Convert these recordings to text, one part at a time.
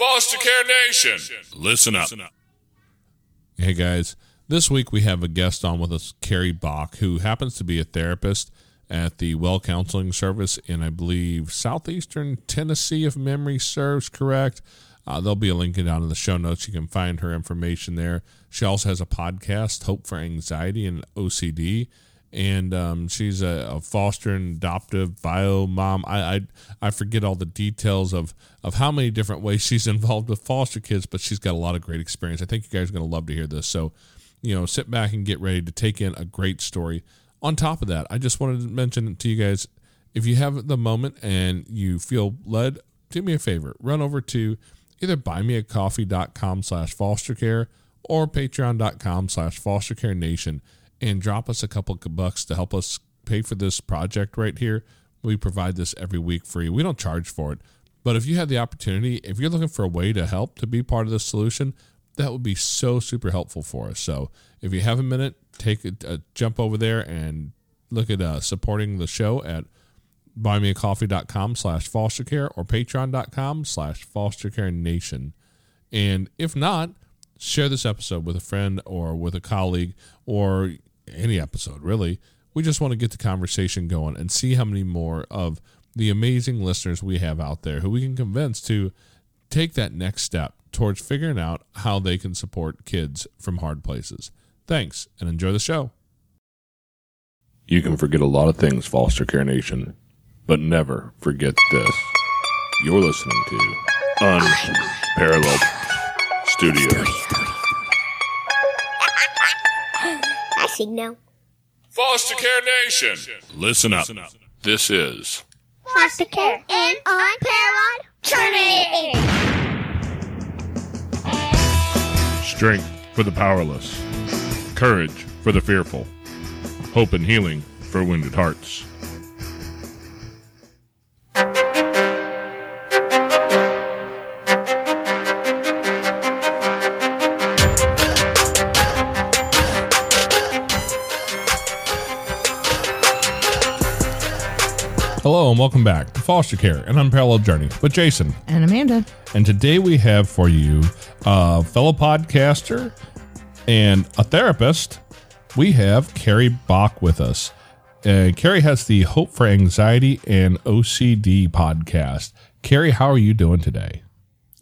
Foster Care Nation, listen up. Hey guys, this week we have a guest on with us, Carrie Bock, who happens to be a therapist at the Well Counseling Service in, I believe, southeastern Tennessee, if memory serves correct. Uh, there'll be a link down in the show notes. You can find her information there. She also has a podcast, Hope for Anxiety and OCD and um, she's a, a, foster and adoptive bio mom. I, I I forget all the details of of how many different ways she's involved with foster kids, but she's got a lot of great experience. I think you guys are going to love to hear this. So, you know, sit back and get ready to take in a great story. On top of that, I just wanted to mention to you guys, if you have the moment and you feel led, do me a favor, run over to either buymeacoffee.com slash fostercare or patreon.com slash fostercare nation and drop us a couple bucks to help us pay for this project right here. We provide this every week free. We don't charge for it. But if you have the opportunity, if you're looking for a way to help to be part of the solution, that would be so super helpful for us. So if you have a minute, take a, a jump over there and look at uh, supporting the show at buymeacoffee.com slash fostercare or patreon.com slash fostercare nation. And if not, share this episode with a friend or with a colleague or any episode, really. We just want to get the conversation going and see how many more of the amazing listeners we have out there who we can convince to take that next step towards figuring out how they can support kids from hard places. Thanks and enjoy the show. You can forget a lot of things, Foster Care Nation, but never forget this. You're listening to Unparalleled Studios. Signal. Foster Care Nation, listen up. This is Foster Care and Unparalleled Journey. Strength for the powerless, courage for the fearful, hope and healing for wounded hearts. Hello and welcome back to Foster Care, an unparalleled journey with Jason and Amanda. And today we have for you a fellow podcaster and a therapist. We have Carrie Bock with us. And Carrie has the Hope for Anxiety and OCD podcast. Carrie, how are you doing today?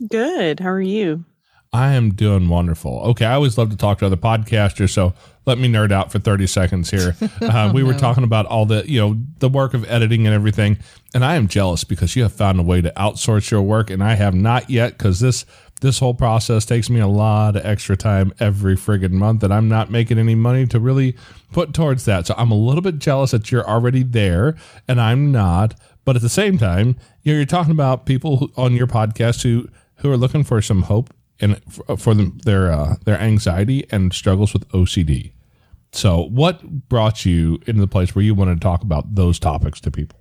Good. How are you? I am doing wonderful. Okay, I always love to talk to other podcasters, so let me nerd out for 30 seconds here. Uh, we were talking about all the, you know, the work of editing and everything, and I am jealous because you have found a way to outsource your work, and I have not yet because this this whole process takes me a lot of extra time every friggin' month, and I'm not making any money to really put towards that. So I'm a little bit jealous that you're already there, and I'm not. But at the same time, you know, you're talking about people who, on your podcast who who are looking for some hope and for them their uh, their anxiety and struggles with OCD. So, what brought you into the place where you wanted to talk about those topics to people?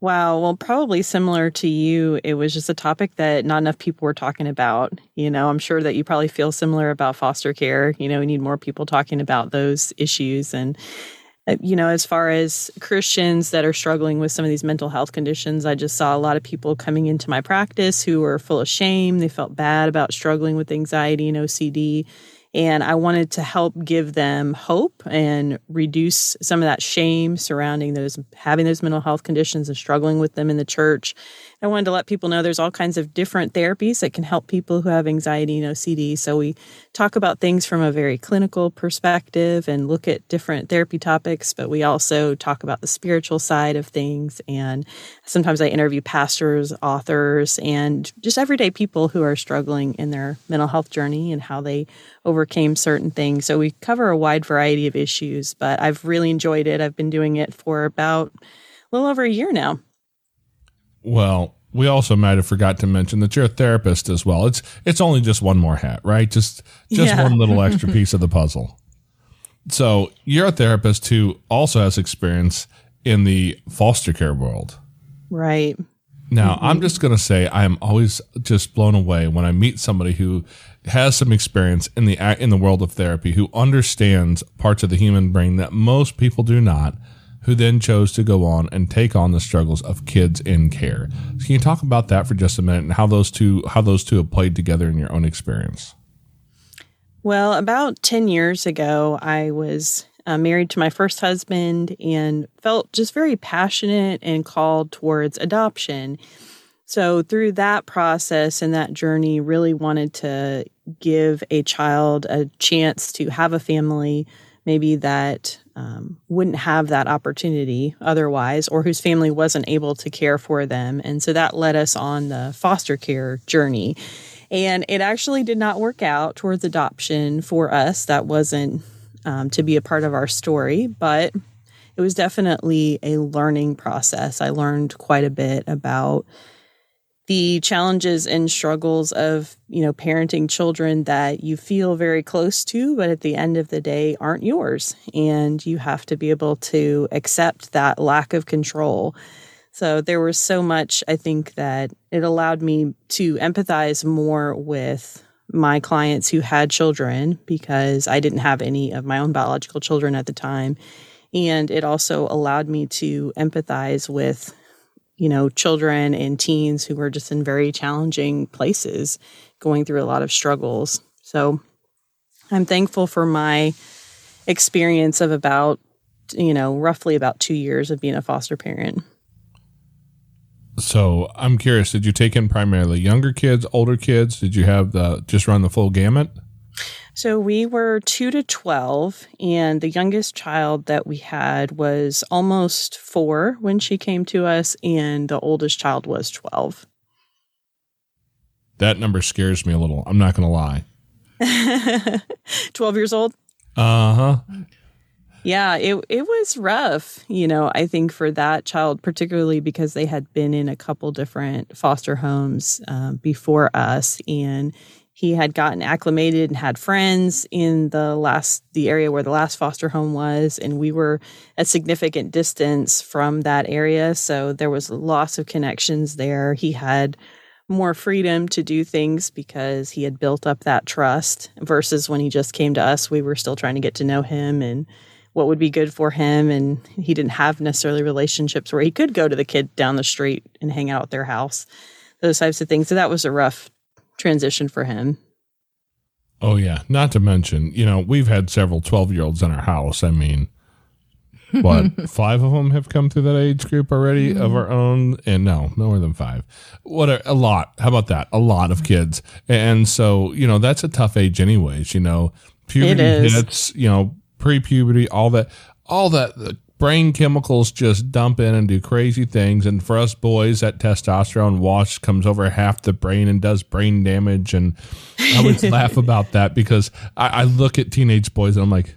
Wow. Well, probably similar to you, it was just a topic that not enough people were talking about. You know, I'm sure that you probably feel similar about foster care. You know, we need more people talking about those issues. And uh, you know, as far as Christians that are struggling with some of these mental health conditions, I just saw a lot of people coming into my practice who were full of shame. They felt bad about struggling with anxiety and OCD. And I wanted to help give them hope and reduce some of that shame surrounding those having those mental health conditions and struggling with them in the church I wanted to let people know there's all kinds of different therapies that can help people who have anxiety and OCD. So we talk about things from a very clinical perspective and look at different therapy topics, but we also talk about the spiritual side of things. And sometimes I interview pastors, authors, and just everyday people who are struggling in their mental health journey and how they overcame certain things. So we cover a wide variety of issues, but I've really enjoyed it. I've been doing it for about a little over a year now. Well, we also might have forgot to mention that you're a therapist as well. It's it's only just one more hat, right? Just just yeah. one little extra piece of the puzzle. So you're a therapist who also has experience in the foster care world. Right. Now, mm-hmm. I'm just going to say I am always just blown away when I meet somebody who has some experience in the in the world of therapy, who understands parts of the human brain that most people do not, who then chose to go on and take on the struggles of kids in care. So can you talk about that for just a minute and how those two how those two have played together in your own experience? Well, about 10 years ago, I was uh, married to my first husband and felt just very passionate and called towards adoption. So, through that process and that journey, really wanted to give a child a chance to have a family, maybe that um, wouldn't have that opportunity otherwise, or whose family wasn't able to care for them. And so that led us on the foster care journey. And it actually did not work out towards adoption for us. That wasn't um, to be a part of our story, but it was definitely a learning process. I learned quite a bit about the challenges and struggles of you know parenting children that you feel very close to but at the end of the day aren't yours. And you have to be able to accept that lack of control. So there was so much i think that it allowed me to empathize more with my clients who had children because i didn't have any of my own biological children at the time. And it also allowed me to empathize with you know, children and teens who were just in very challenging places, going through a lot of struggles. So I'm thankful for my experience of about, you know, roughly about two years of being a foster parent. So I'm curious, did you take in primarily younger kids, older kids? Did you have the just run the full gamut? So we were two to 12, and the youngest child that we had was almost four when she came to us, and the oldest child was 12. That number scares me a little. I'm not going to lie. 12 years old? Uh huh. Yeah, it it was rough, you know, I think for that child particularly because they had been in a couple different foster homes um, before us and he had gotten acclimated and had friends in the last the area where the last foster home was and we were a significant distance from that area. So there was loss of connections there. He had more freedom to do things because he had built up that trust versus when he just came to us we were still trying to get to know him and what would be good for him. And he didn't have necessarily relationships where he could go to the kid down the street and hang out at their house those types of things. So that was a rough transition for him. Oh yeah, not to mention, you know, we've had several 12-year-olds in our house. I mean, what, 5 of them have come through that age group already mm-hmm. of our own and no, no more than 5. What a, a lot. How about that? A lot of kids. And so, you know, that's a tough age anyways, you know. Puberty hits, you know, pre-puberty, all that all that brain chemicals just dump in and do crazy things. And for us boys, that testosterone wash comes over half the brain and does brain damage. And I always laugh about that because I, I, look at teenage boys and I'm like,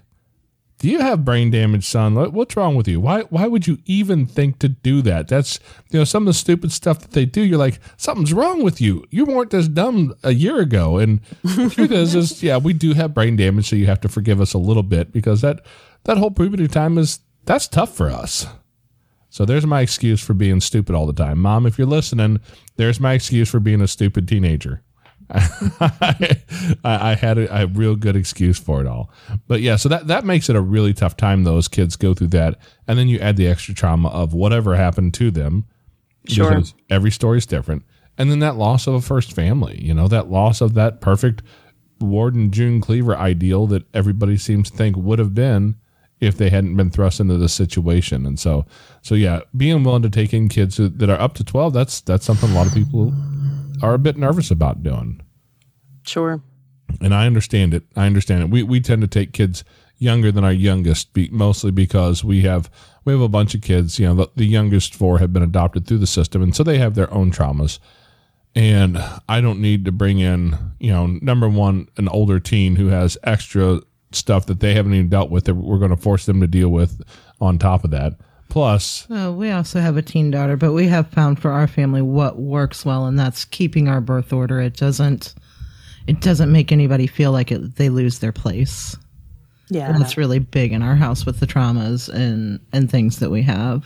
do you have brain damage, son? What's wrong with you? Why why would you even think to do that? That's you know some of the stupid stuff that they do. You're like something's wrong with you. You weren't this dumb a year ago. And the truth is, is yeah, we do have brain damage, so you have to forgive us a little bit because that that whole puberty time is that's tough for us. So there's my excuse for being stupid all the time. Mom, if you're listening, there's my excuse for being a stupid teenager. I, I, had a, a, real good excuse for it all. But yeah, so that, that makes it a really tough time. Those kids go through that. And then you add the extra trauma of whatever happened to them. Sure. Because every story is different. And then that loss of a first family, you know, that loss of that perfect Ward and June Cleaver ideal that everybody seems to think would have been if they hadn't been thrust into this situation. And so, so yeah, being willing to take in kids that are up to 12, that's, that's something a lot of people are a bit nervous about doing. Sure. And I understand it. I understand it. We, we tend to take kids younger than our youngest, be, mostly because we have, we have a bunch of kids, you know, the, the youngest four have been adopted through the system. And so they have their own traumas. And I don't need to bring in, you know, number one, an older teen who has extra stuff that they haven't even dealt with that we're going to force them to deal with on top of that. Plus, well, we also have a teen daughter, but we have found for our family what works well, and that's keeping our birth order. It doesn't, it doesn't make anybody feel like it, they lose their place. Yeah, and that's really big in our house with the traumas and and things that we have.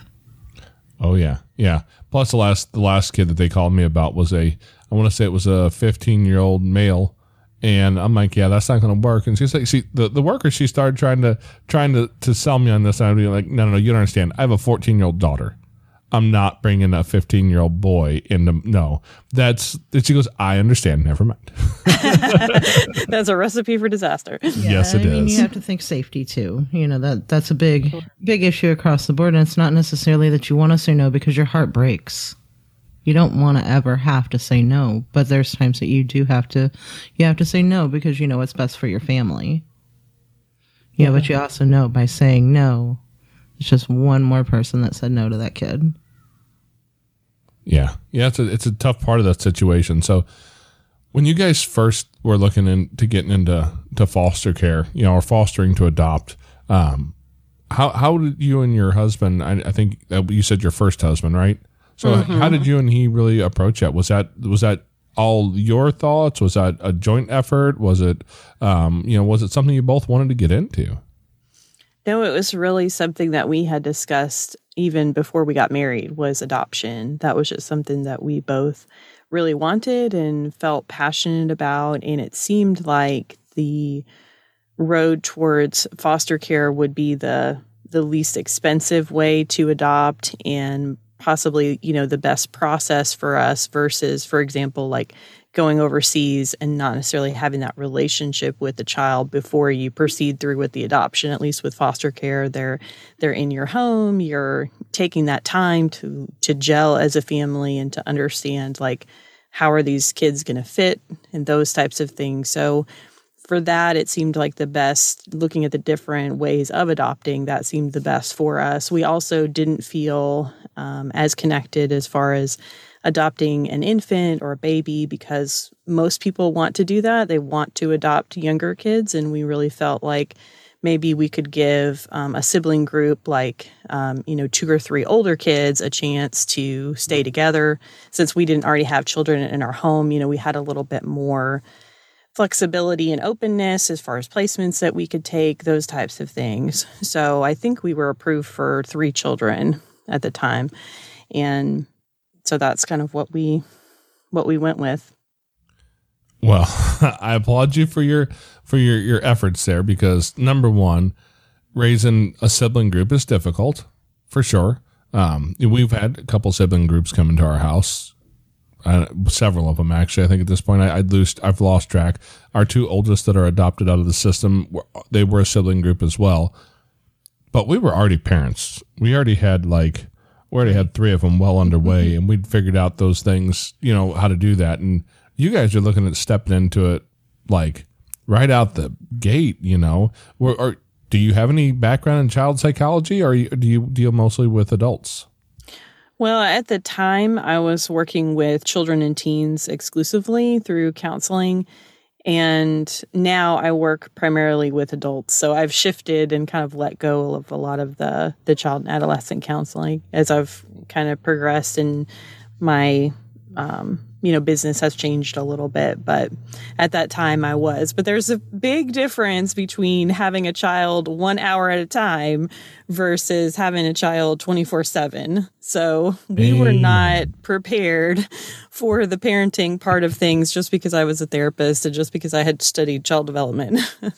Oh yeah, yeah. Plus, the last the last kid that they called me about was a I want to say it was a 15 year old male And I'm like, yeah, that's not going to work. And she's like, see, the, the worker, she started trying to trying to, to sell me on this. And I'd be like, no, no, no, you don't understand. I have a 14 year old daughter. I'm not bringing a 15 year old boy into no. That's she goes. I understand. Never mind. That's a recipe for disaster. yes, it I mean, you have to think safety too. You know that that's a big big issue across the board, and it's not necessarily that you want to say no because your heart breaks. You don't want to ever have to say no, but there's times that you do have to. You have to say no because you know what's best for your family. Yeah, but you also know by saying no, it's just one more person that said no to that kid. Yeah, yeah, it's a it's a tough part of that situation. So, when you guys first were looking into getting into to foster care, you know, or fostering to adopt, um, how how did you and your husband? I, I think you said your first husband, right? So, how did you and he really approach that? Was that was that all your thoughts? Was that a joint effort? Was it, um, you know, was it something you both wanted to get into? No, it was really something that we had discussed even before we got married was adoption. That was just something that we both really wanted and felt passionate about and it seemed like the road towards foster care would be the the least expensive way to adopt and possibly, you know, the best process for us versus for example like going overseas and not necessarily having that relationship with the child before you proceed through with the adoption at least with foster care. They're they're in your home. You're taking that time to to gel as a family and to understand like how are these kids going to fit and those types of things. So for that it seemed like the best looking at the different ways of adopting that seemed the best for us we also didn't feel um, as connected as far as adopting an infant or a baby because most people want to do that. They want to adopt younger kids. And we really felt like maybe we could give um, a sibling group like, um, you know, two or three older kids a chance to stay together. Since we didn't already have children in our home, you know, we had a little bit more flexibility and openness as far as placements that we could take, those types of things. So I think we were approved for three children at the time. And so that's kind of what we what we went with. Well, I applaud you for your for your your efforts there because number one, raising a sibling group is difficult for sure. Um, we've had a couple sibling groups come into our house, uh, several of them actually. I think at this point I, I'd lost I've lost track. Our two oldest that are adopted out of the system, were- they were a sibling group as well, but we were already parents. We already had like we already had three of them well underway, and we'd figured out those things, you know, how to do that. And you guys are looking at stepping into it like right out the gate, you know. Or, or do you have any background in child psychology, or you- do you deal mostly with adults? Well, at the time, I was working with children and teens exclusively through counseling. And now I work primarily with adults. So I've shifted and kind of let go of a lot of the, the child and adolescent counseling as I've kind of progressed and my, um, you know, business has changed a little bit. But at that time I was. But there's a big difference between having a child one hour at a time versus having a child 24 7. So we were not prepared for the parenting part of things just because I was a therapist and just because I had studied child development.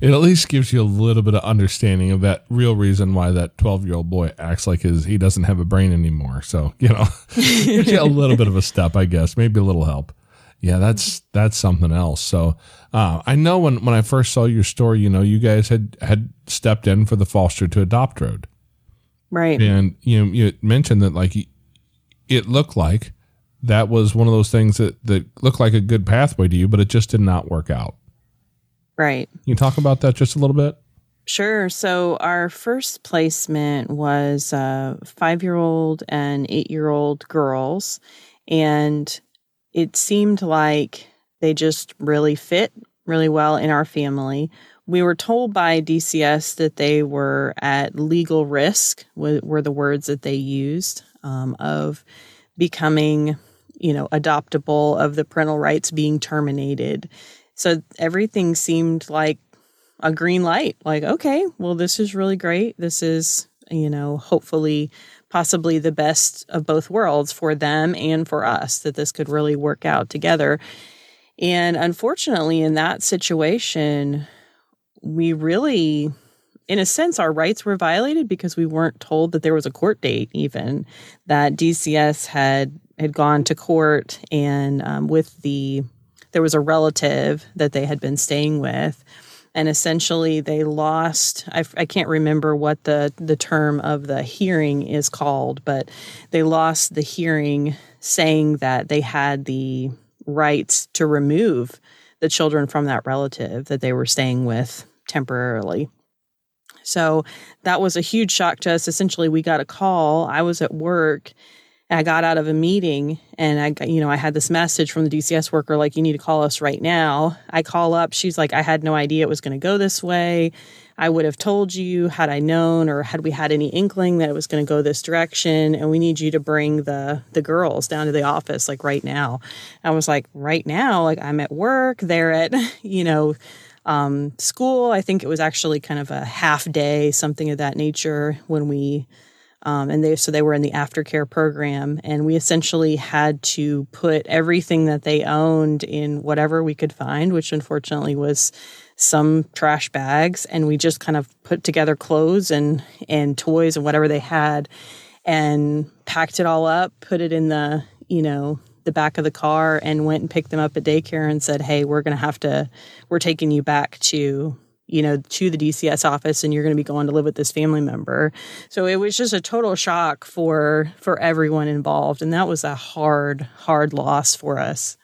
It at least gives you a little bit of understanding of that real reason why that 12 year old boy acts like his he doesn't have a brain anymore. So, you know, gives you a little bit of a step, I guess, maybe a little help. Yeah, that's that's something else. So, uh, I know when when I first saw your story, you know, you guys had had stepped in for the foster to adopt road, right. and you you mentioned that like it looked like that was one of those things that that looked like a good pathway to you, but it just did not work out. Right. Can you talk about that just a little bit? Sure. So our first placement was uh, five year old and eight year old girls. And it seemed like they just really fit really well in our family. We were told by DCS that they were at legal risk, were, the words that they used, um, of becoming, you know, adoptable, of the parental rights being terminated. So everything seemed like a green light like okay well this is really great this is you know hopefully possibly the best of both worlds for them and for us that this could really work out together. And unfortunately, in that situation, we really, in a sense, our rights were violated because we weren't told that there was a court date, even that DCS had had gone to court and um, with the there was a relative that they had been staying with and essentially they lost I, I, can't remember what the the term of the hearing is called but they lost the hearing saying that they had the rights to remove the children from that relative that they were staying with temporarily. So that was a huge shock to us. Essentially we got a call. I was at work I got out of a meeting and I you know, I had this message from the DCS worker like, you need to call us right now. I call up. She's like, I had no idea it was going to go this way. I would have told you had I known or had we had any inkling that it was going to go this direction. And we need you to bring the, the girls down to the office like right now. I was like, right now, like I'm at work. They're at, you know, um, school. I think it was actually kind of a half day, something of that nature when we, um, and they so they were in the aftercare program, and we essentially had to put everything that they owned in whatever we could find, which unfortunately was some trash bags, and we just kind of put together clothes and and toys and whatever they had, and packed it all up, put it in the you know the back of the car, and went and picked them up at daycare and said, "Hey, we're going to have to, we're taking you back to you know, to the DCS office and you're going to be going to live with this family member. So it was just a total shock for for everyone involved and that was a hard hard loss for us.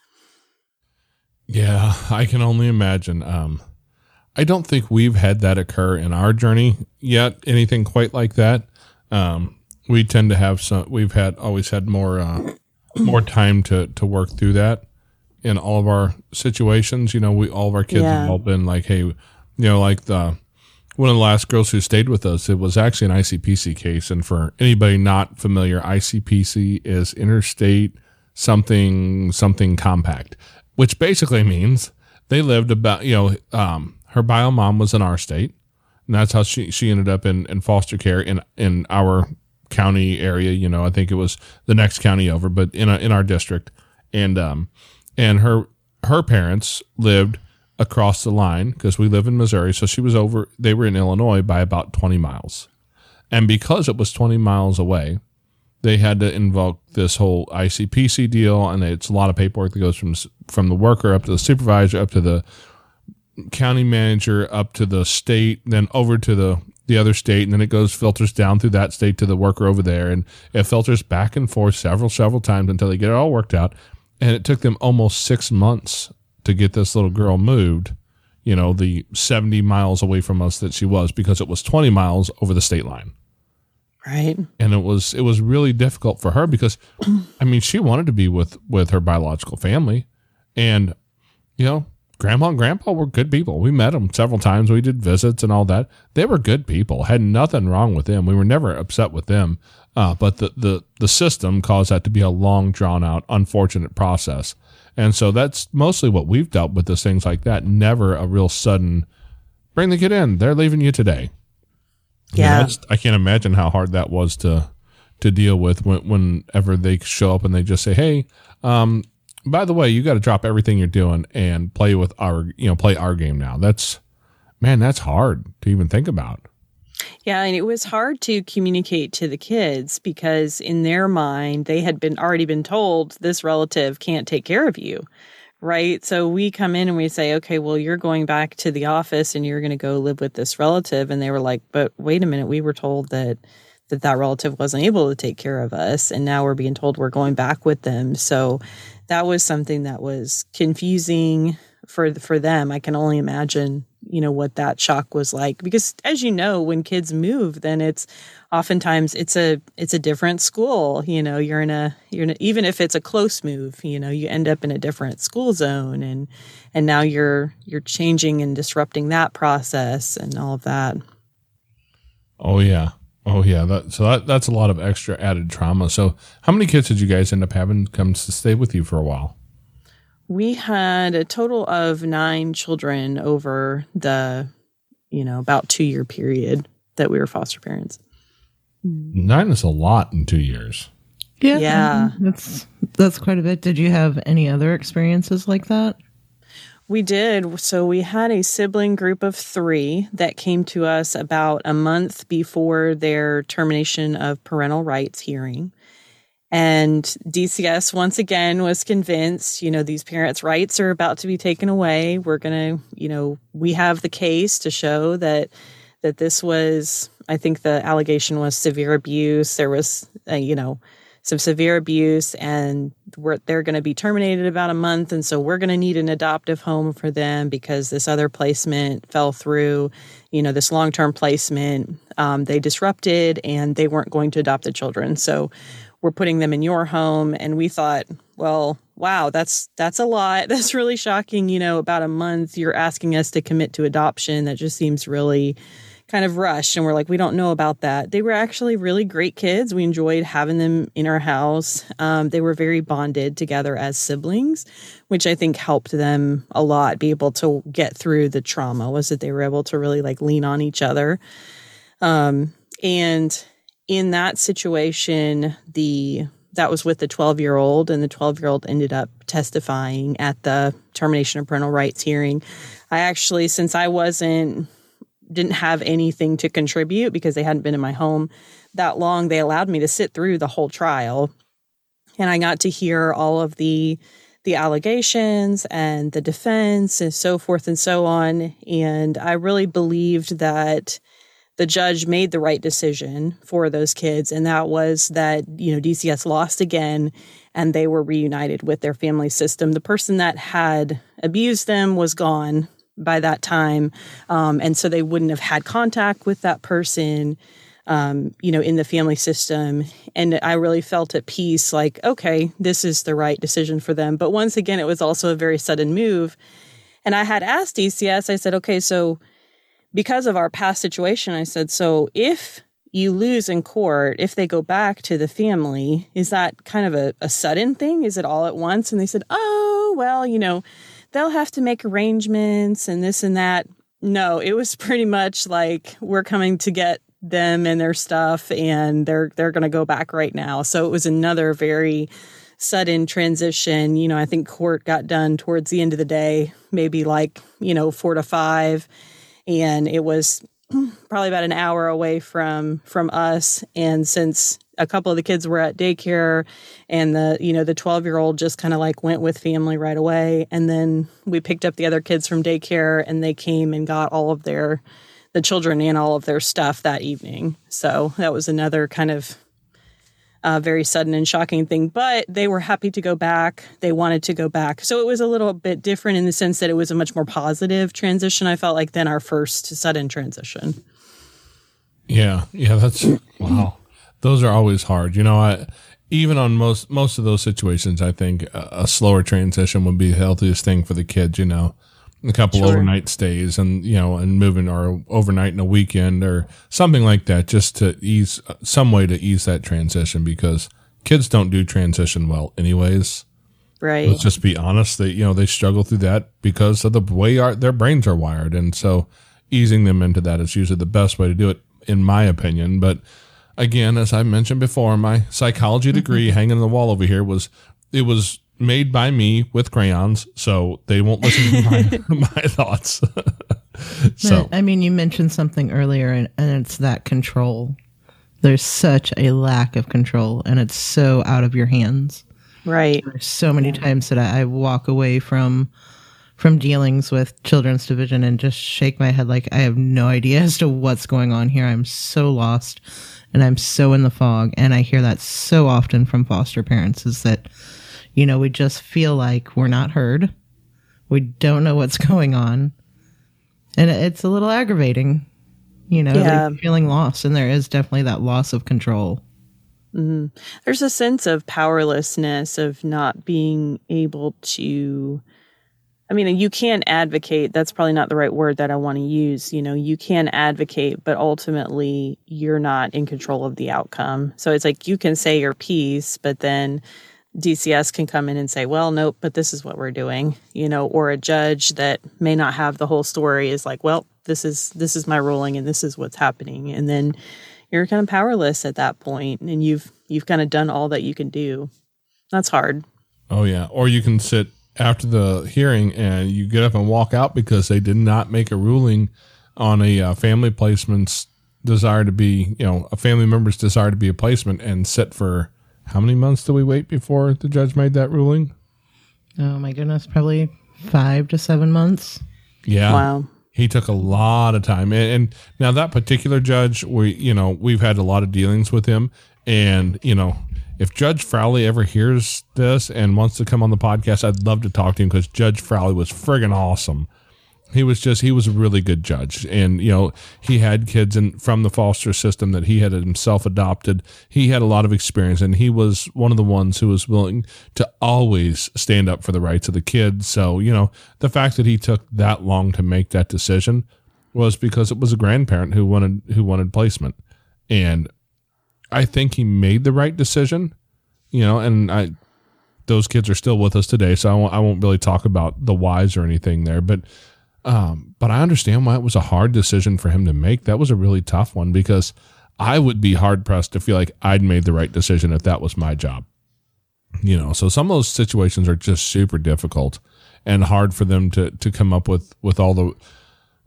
Yeah, I can only imagine. Um I don't think we've had that occur in our journey yet, anything quite like that. Um we tend to have some we've had always had more uh more time to to work through that in all of our situations. You know, we all of our kids yeah. have all been like, hey, you know, like the one of the last girls who stayed with us, it was actually an ICPC case. And for anybody not familiar, ICPC is interstate something something compact, which basically means they lived about you know um, her bio mom was in our state, and that's how she she ended up in, in foster care in in our county area. You know, I think it was the next county over, but in a, in our district, and um and her her parents lived across the line because we live in Missouri. So she was over, they were in Illinois by about 20 miles. And because it was 20 miles away, they had to invoke this whole ICPC deal. And it's a lot of paperwork that goes from, from the worker up to the supervisor, up to the county manager, up to the state, then over to the, the other state. And then it goes, filters down through that state to the worker over there. And it filters back and forth several, several times until they get it all worked out. And it took them almost six months to get this little girl moved, you know, the 70 miles away from us that she was because it was 20 miles over the state line. Right. And it was it was really difficult for her because I mean, she wanted to be with with her biological family and you know, grandma and grandpa were good people. We met them several times. We did visits and all that. They were good people. Had nothing wrong with them. We were never upset with them. Uh, but the, the the system caused that to be a long, drawn out, unfortunate process. And so that's mostly what we've dealt with is things like that. Never a real sudden bring the kid in. They're leaving you today. Yeah. You know, I can't imagine how hard that was to to deal with when, whenever they show up and they just say, Hey, um, by the way, you got to drop everything you're doing and play with our, you know, play our game now. That's, man, that's hard to even think about. Yeah, and it was hard to communicate to the kids because in their mind they had been already been told this relative can't take care of you. Right? So we come in and we say, "Okay, well you're going back to the office and you're going to go live with this relative." And they were like, "But wait a minute, we were told that that that relative wasn't able to take care of us and now we're being told we're going back with them." So that was something that was confusing for for them. I can only imagine you know what that shock was like. Because as you know when kids move then it's oftentimes it's a it's a different school you know you're in a you're in a, even if it's a close move you know you end up in a different school zone and and now you're you're changing and disrupting that process and all of that. Oh yeah. Oh yeah. That, so that, that's a lot of extra added trauma. So how many kids did you guys end up having come to stay with you for a while we had a total of nine children over the, you know, about two year period that we were foster parents. Nine is a lot in two years. Yeah, yeah, that's that's quite a bit. Did you have any other experiences like that? We did. So we had a sibling group of three that came to us about a month before their termination of parental rights hearing. And DCS once again was convinced, you know, these parents' rights are about to be taken away. We're going to, you know, we have the case to show that that this was I think the allegation was severe abuse. There was, uh, you know, some severe abuse and they're going to be terminated about a month and so we're going to need an adoptive home for them because this other placement fell through you know this long-term placement um, they disrupted and they weren't going to adopt the children so we're putting them in your home. And we thought well wow that's that's a lot. That's really shocking. You know about a month you're asking us to commit to adoption. That just seems really kind of rushed. And we're like we don't know about that. They were actually really great kids. We enjoyed having them in our house. Um, they were very bonded together as siblings which i think helped them a lot be able to get through the trauma was that they were able to really like lean on each other. Um, and in that situation the that was with the 12 year old and the 12 year old ended up testifying at the termination of parental rights hearing i actually since i wasn't didn't have anything to contribute because they hadn't been in my home that long. They allowed me to sit through the whole trial and I got to hear all of the the allegations and the defense and so forth and so on and I really believed that the judge made the right decision for those kids and that was that you know DCS lost again and they were reunited with their family system the person that had abused them was gone by that time. Um, and so they wouldn't have had contact with that person, um, you know, in the family system. And I really felt at peace, like, okay, this is the right decision for them. But once again, it was also a very sudden move. And I had asked DCS, I said, okay, so because of our past situation, I said, so if you lose in court, if they go back to the family, is that kind of a, a sudden thing? Is it all at once? And they said, oh, well, you know, they'll have to make arrangements and this and that. No, it was pretty much like we're coming to get them and their stuff and they're they're going to go back right now. So it was another very sudden transition. You know, I think court got done towards the end of the day, maybe like, you know, 4 to 5 and it was probably about an hour away from from us. And since a couple of the kids were at daycare and the you know the 12 year old just kind of like went with family right away. And then we picked up the other kids from daycare and they came and got all of their the children and all of their stuff that evening. So that was another kind of uh, very sudden and shocking thing but they were happy to go back they wanted to go back so it was a little bit different in the sense that it was a much more positive transition i felt like than our first sudden transition yeah yeah that's wow those are always hard. You know, I even on most most of those situations, I think a, a slower transition would be the healthiest thing for the kids. You know, a couple sure. overnight stays and you know and moving or overnight in a weekend or something like that, just to ease some way to ease that transition because kids don't do transition well, anyways. Right. Let's just be honest. They you know they struggle through that because of the way our, their brains are wired, and so easing them into that is usually the best way to do it, in my opinion. But again, as I mentioned before, my psychology mm-hmm. degree hanging on the wall over here was it was made by me with crayons, so they won't listen to my, my thoughts. so I mean, you mentioned something earlier, and, and it's that control. There's such a lack of control, and it's so out of your hands. Right. There's so many times that I, I walk away from from dealings with children's division and just shake my head like I have no idea as to what's going on here. I'm so lost and I'm so in the fog. And I hear that so often from foster parents is that, you know, we just feel like we're not heard. We don't know what's going on. And it's a little aggravating, you know, yeah. like feeling lost. And there is definitely that loss of control. Mm-hmm. There's a sense of powerlessness, of not being able to I mean, you can advocate. That's probably not the right word that I want to use. You know, you can advocate, but ultimately you're not in control of the outcome. So it's like you can say your piece, but then DCS can come in and say, well, nope, but this is what we're doing, you know, or a judge that may not have the whole story is like, well, this is this is my ruling and this is what's happening. And then you're kind of powerless at that point and you've you've kind of done all that you can do. That's hard. Oh yeah. Or you can sit after the hearing and you get up and walk out because they did not make a ruling on a uh, family placement's desire to be, you know, a family member's desire to be a placement and sit for how many months do we wait before the judge made that ruling? Oh my goodness, probably five to seven months. Yeah. Wow. He took a lot of time. And, and now that particular judge, we, you know, we've had a lot of dealings with him. And, you know, if Judge Frowley ever hears this and wants to come on the podcast, I'd love to talk to him because Judge Frowley was friggin' awesome. He was just he was a really good judge, and you know he had kids in from the foster system that he had himself adopted. He had a lot of experience, and he was one of the ones who was willing to always stand up for the rights of the kids. So you know the fact that he took that long to make that decision was because it was a grandparent who wanted who wanted placement, and I think he made the right decision. You know, and I those kids are still with us today, so I won't, I won't really talk about the whys or anything there, but um, but I understand why it was a hard decision for him to make. That was a really tough one because I would be hard pressed to feel like I'd made the right decision if that was my job. You know, so some of those situations are just super difficult and hard for them to to come up with with all the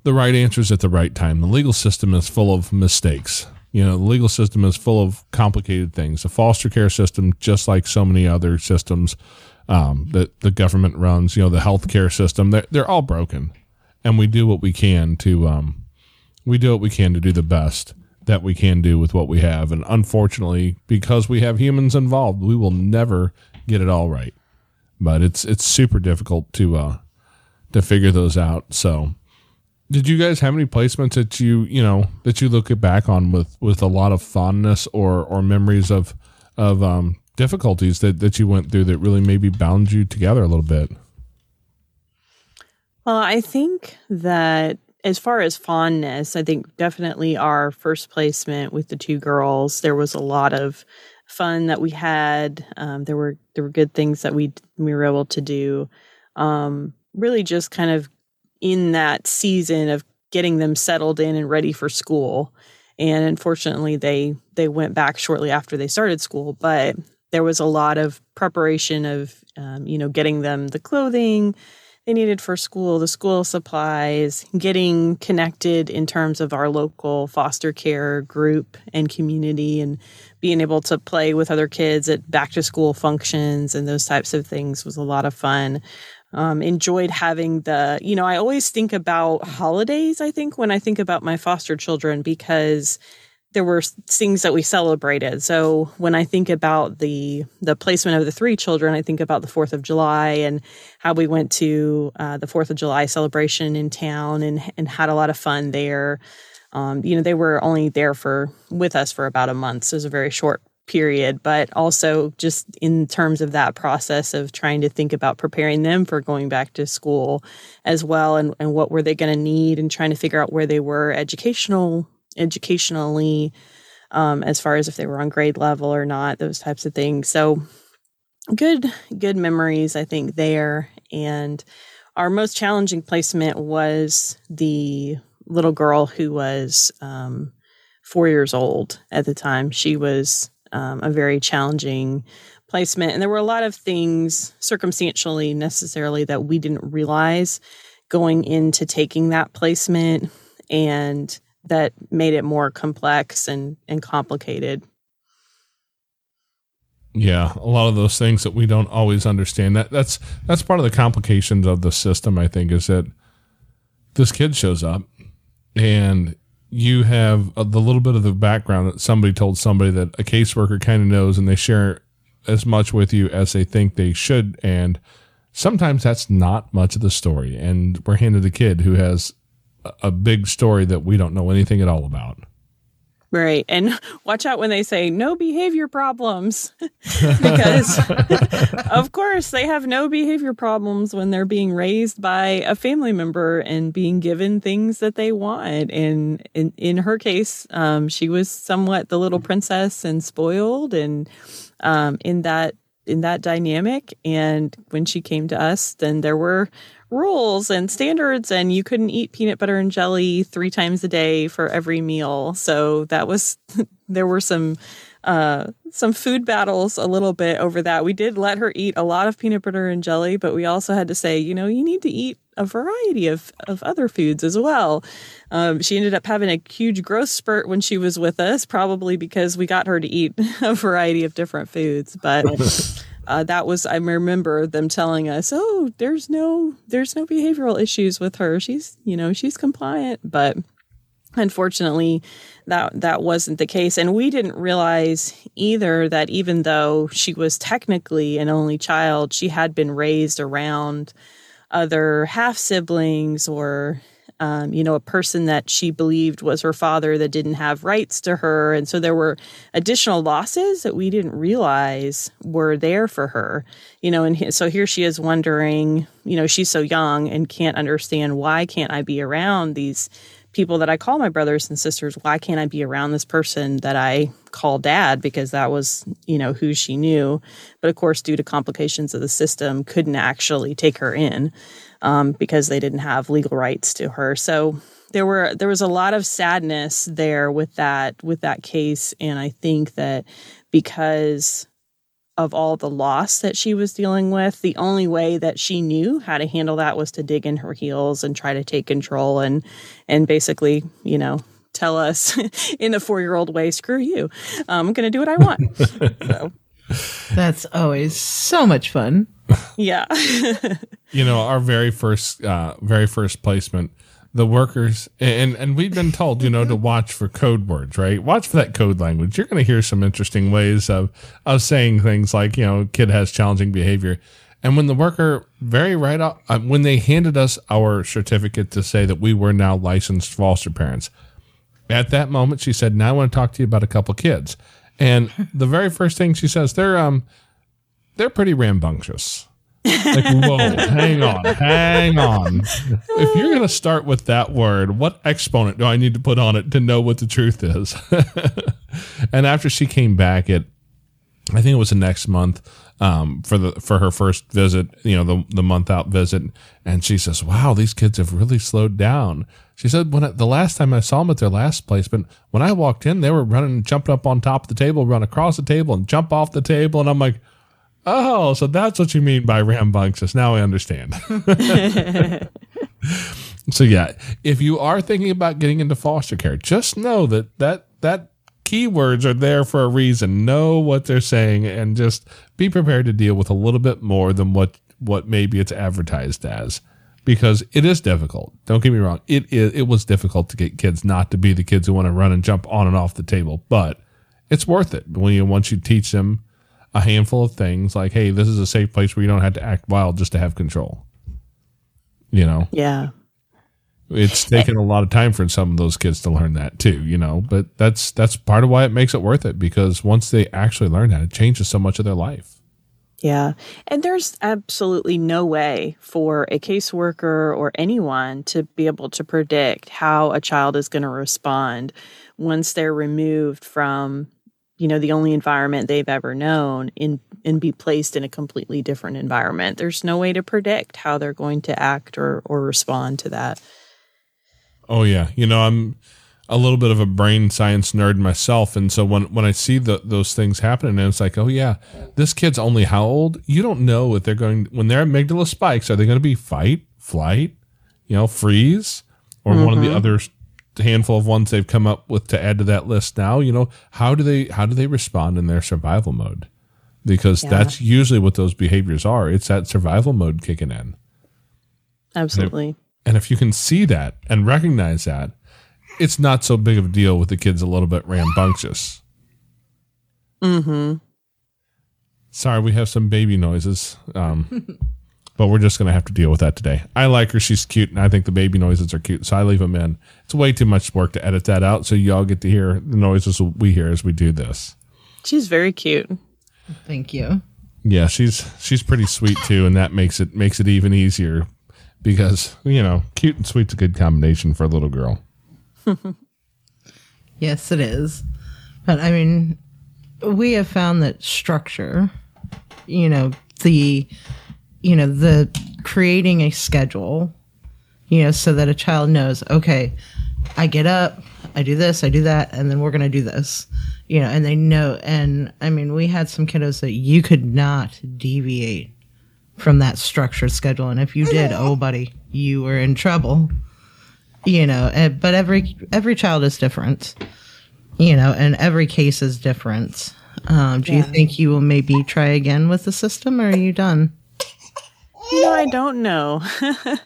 the right answers at the right time. The legal system is full of mistakes. You know, the legal system is full of complicated things. The foster care system, just like so many other systems um, that the government runs, you know, the healthcare system, they're, they're all broken and we do what we can to um, we do what we can to do the best that we can do with what we have. And unfortunately, because we have humans involved, we will never get it all right. But it's it's super difficult to uh, to figure those out. So, did you guys have any placements that you you know that you look back on with with a lot of fondness or or memories of of um, difficulties that that you went through that really maybe bound you together a little bit? Well, I think that as far as fondness, I think definitely our first placement with the two girls, there was a lot of fun that we had. Um, there were there were good things that we we were able to do. Um, really, just kind of in that season of getting them settled in and ready for school. And unfortunately, they they went back shortly after they started school, but there was a lot of preparation of um, you know getting them the clothing they needed for school, the school supplies, getting connected in terms of our local foster care group and community, and being able to play with other kids at back to school functions and those types of things was a lot of fun. Um, enjoyed having the, you know, I always think about holidays, I think, when I think about my foster children, because there were things that we celebrated. So when I think about the the placement of the three children, I think about the Fourth of July and how we went to uh, the Fourth of July celebration in town and and had a lot of fun there. Um, you know, they were only there for with us for about a month, so it was a very short period. But also just in terms of that process of trying to think about preparing them for going back to school as well, and and what were they going to need, and trying to figure out where they were educational educationally um, as far as if they were on grade level or not those types of things. So good good memories i think there. And our most challenging placement was the little girl who was um, four years old at the time. She was um, a very challenging placement. And there were a lot of things circumstantially necessarily that we didn't realize going into taking that placement. And that made it more complex and, and complicated. Yeah, a lot of those things that we don't always understand. That that's that's part of the complications of the system. I think is that this kid shows up, and you have a, the little bit of the background that somebody told somebody that a caseworker kind of knows, and they share as much with you as they think they should, and sometimes that's not much of the story. And we're handed a kid who has a big story that we don't know anything at all about. Right. And watch out when they say no behavior problems. because, of course, they have no behavior problems when they're being raised by a family member and being given things that they want. And in, in her case, um, she was somewhat the little princess and spoiled. And um, in that in that dynamic and when she came to us then there were rules and standards and you couldn't eat peanut butter and jelly three times a day for every meal so that was there were some uh, some food battles a little bit over that. We did let her eat a lot of peanut butter and jelly, but we also had to say, you know, you need to eat a variety of, of other foods as well. Um, she ended up having a huge growth spurt when she was with us, probably because we got her to eat a variety of different foods. But uh, that was I remember them telling us, "Oh, there's no there's no behavioral issues with her. She's you know she's compliant." But unfortunately that that wasn't the case and we didn't realize either that even though she was technically an only child she had been raised around other half siblings or um, you know a person that she believed was her father that didn't have rights to her and so there were additional losses that we didn't realize were there for her you know and so here she is wondering you know she's so young and can't understand why can't i be around these people that I call my brothers and sisters, why can't I be around this person that I call dad? Because that was, you know, who she knew. But of course, due to complications of the system, couldn't actually take her in um, because they didn't have legal rights to her. So there were there was a lot of sadness there with that with that case, and I think that because of all the loss that she was dealing with, the only way that she knew how to handle that was to dig in her heels and try to take control and and basically, you know, tell us in a four year old way, screw you. I'm going to do what I want. so. That's always so much fun. Yeah. you know, our very first, uh, very first placement, the workers, and and we've been told, you know, to watch for code words, right? Watch for that code language. You're going to hear some interesting ways of of saying things like, you know, kid has challenging behavior. And when the worker, very right off, uh, when they handed us our certificate to say that we were now licensed foster parents, at that moment she said, "Now I want to talk to you about a couple kids." And the very first thing she says, they're um, they're pretty rambunctious. like, whoa, hang on, hang on. If you're going to start with that word, what exponent do I need to put on it to know what the truth is? and after she came back, it, I think it was the next month, um, for the for her first visit, you know, the the month out visit, and she says, "Wow, these kids have really slowed down." She said, "When I, the last time I saw them at their last placement, when I walked in, they were running, jumping up on top of the table, run across the table, and jump off the table, and I'm like." Oh, so that's what you mean by rambunctious. Now I understand. so yeah, if you are thinking about getting into foster care, just know that that that keywords are there for a reason. Know what they're saying and just be prepared to deal with a little bit more than what what maybe it's advertised as because it is difficult. Don't get me wrong. It is it was difficult to get kids not to be the kids who want to run and jump on and off the table, but it's worth it when you once you teach them a handful of things like, hey, this is a safe place where you don't have to act wild just to have control. You know? Yeah. It's taken a lot of time for some of those kids to learn that too, you know, but that's that's part of why it makes it worth it because once they actually learn that, it changes so much of their life. Yeah. And there's absolutely no way for a caseworker or anyone to be able to predict how a child is going to respond once they're removed from you know the only environment they've ever known in and be placed in a completely different environment. There's no way to predict how they're going to act or or respond to that. Oh yeah. You know i'm a little bit of a brain science nerd myself and so when when i see the, those things happening and it's like oh yeah this kid's only how old? You don't know if they're going when their amygdala spikes are they going to be fight flight you know freeze or mm-hmm. one of the other handful of ones they've come up with to add to that list now you know how do they how do they respond in their survival mode? Because yeah. that's usually what those behaviors are. It's that survival mode kicking in. Absolutely. And if, and if you can see that and recognize that it's not so big of a deal with the kids a little bit rambunctious. Mm-hmm. Sorry we have some baby noises. Um but we're just going to have to deal with that today. I like her. She's cute, and I think the baby noises are cute, so I leave them in. It's way too much work to edit that out, so y'all get to hear the noises we hear as we do this. She's very cute. Thank you. Yeah, she's she's pretty sweet too, and that makes it makes it even easier because you know, cute and sweet's a good combination for a little girl. yes, it is. But I mean, we have found that structure, you know, the you know, the creating a schedule, you know, so that a child knows, okay, I get up, I do this, I do that, and then we're going to do this. You know, and they know, and I mean, we had some kiddos that you could not deviate from that structured schedule. And if you did, oh, buddy, you were in trouble. You know, and, but every every child is different. You know, and every case is different. Um, do you think you will maybe try again with the system, or are you done? Know, I don't know.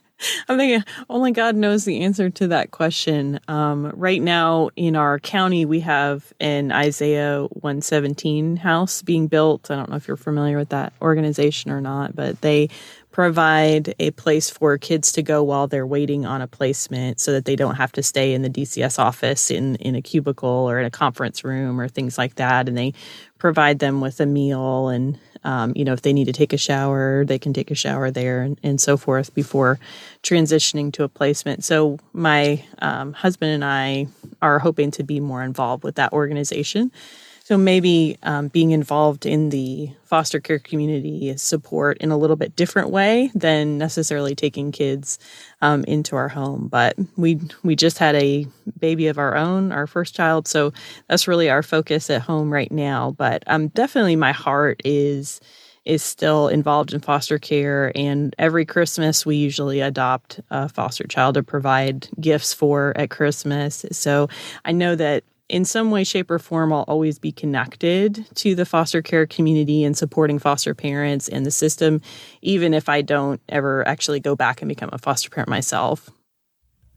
I'm thinking only God knows the answer to that question. Um, right now in our county, we have an Isaiah 117 house being built. I don't know if you're familiar with that organization or not, but they provide a place for kids to go while they're waiting on a placement so that they don't have to stay in the DCS office in, in a cubicle or in a conference room or things like that. And they provide them with a meal and um, you know if they need to take a shower they can take a shower there and, and so forth before transitioning to a placement. So my um, husband and i are hoping to be more involved with that organization so maybe um, being involved in the foster care community is support in a little bit different way than necessarily taking kids um, into our home. But we we just had a baby of our own, our first child, so that's really our focus at home right now. But um, definitely my heart is is still involved in foster care and every christmas we usually adopt a foster child to provide gifts for at christmas so i know that in some way, shape, or form, I'll always be connected to the foster care community and supporting foster parents and the system, even if I don't ever actually go back and become a foster parent myself.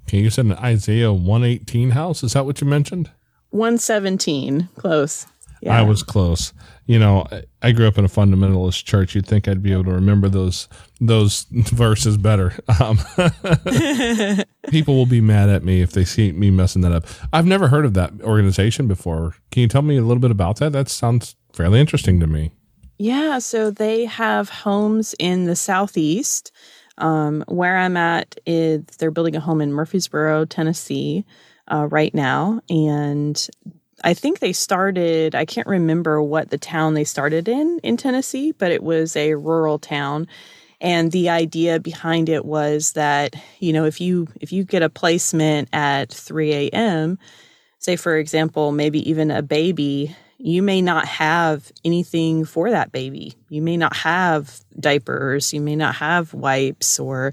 Okay, you said an Isaiah 118 house. Is that what you mentioned? 117, close. Yeah. I was close. You know, I- grew up in a fundamentalist church. You'd think I'd be able to remember those those verses better. Um, people will be mad at me if they see me messing that up. I've never heard of that organization before. Can you tell me a little bit about that? That sounds fairly interesting to me. Yeah, so they have homes in the southeast. Um, where I'm at is they're building a home in Murfreesboro, Tennessee, uh, right now, and I think they started. I can't remember what the town they started in in Tennessee, but it was a rural town, and the idea behind it was that you know if you if you get a placement at 3 a.m say for example maybe even a baby you may not have anything for that baby you may not have diapers you may not have wipes or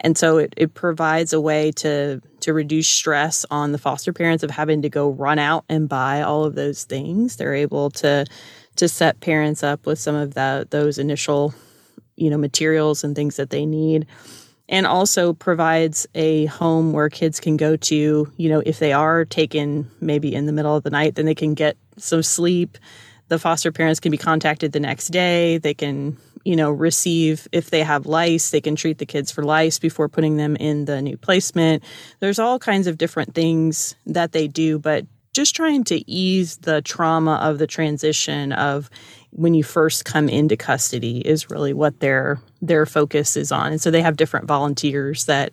and so it, it provides a way to to reduce stress on the foster parents of having to go run out and buy all of those things. They're able to to set parents up with some of that those initial you know materials and things that they need. And also provides a home where kids can go to you know if they are taken maybe in the middle of the night then they can get some sleep. The foster parents can be contacted the next day. They can you know receive if they have lice they can treat the kids for lice before putting them in the new placement. There's all kinds of different things that they do but just trying to ease the trauma of the transition of when you first come into custody is really what their their focus is on. And so they have different volunteers that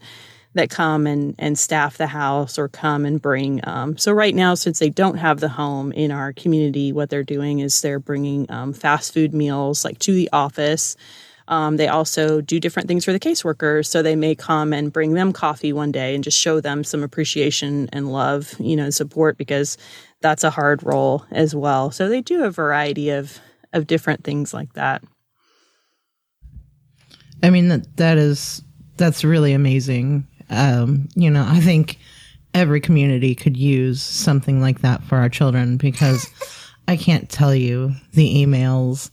that come and and staff the house or come and bring um, so right now since they don't have the home in our community what they're doing is they're bringing um, fast food meals like to the office. Um, they also do different things for the caseworkers so they may come and bring them coffee one day and just show them some appreciation and love you know and support because that's a hard role as well. So they do a variety of of different things like that. I mean that that is that's really amazing. Um, you know, I think every community could use something like that for our children because I can't tell you the emails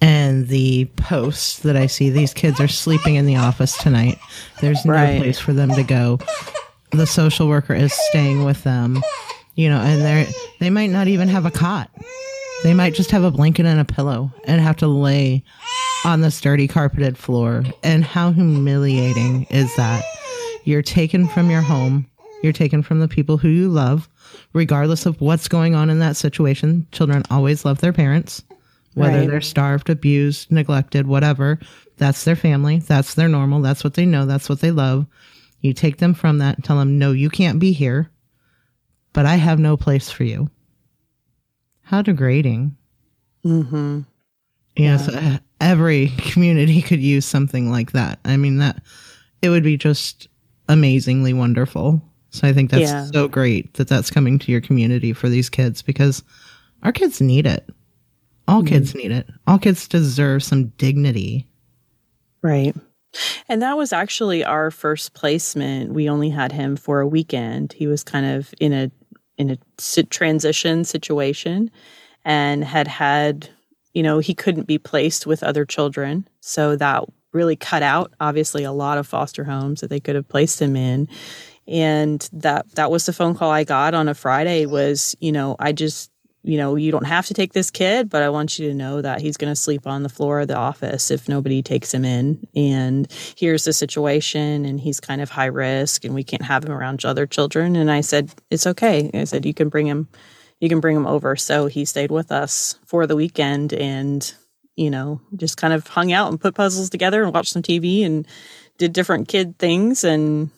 and the posts that I see. These kids are sleeping in the office tonight. There's no Right. place for them to go. The social worker is staying with them. You know, and they they might not even have a cot. They might just have a blanket and a pillow and have to lay on this dirty carpeted floor. And how humiliating is that? You're taken from your home, you're taken from the people who you love, regardless of what's going on in that situation. Children always love their parents, whether Right. they're starved, abused, neglected, whatever. That's their family, that's their normal, that's what they know, that's what they love. You take them from that and tell them, no, you can't be here, but I have no place for you. How degrading. mm-hmm. Yes, uh, every community could use something like that. I mean that it would be just amazingly wonderful. So I think that's Yeah. so great that that's coming to your community for these kids because our kids need it. All mm-hmm. kids need it. All kids deserve some dignity. Right. And that was actually our first placement. We only had him for a weekend. He was kind of in a in a transition situation and had had, you know, he couldn't be placed with other children. So that really cut out obviously a lot of foster homes that they could have placed him in. And that that was the phone call I got on a Friday was, you know, I just you know, you don't have to take this kid, but I want you to know that he's going to sleep on the floor of the office if nobody takes him in. And here's the situation, and he's kind of high risk, and we can't have him around other children. And I said, it's okay. I said, you can bring him, you can bring him over. So he stayed with us for the weekend and, you know, just kind of hung out and put puzzles together and watched some TV and did different kid things. And,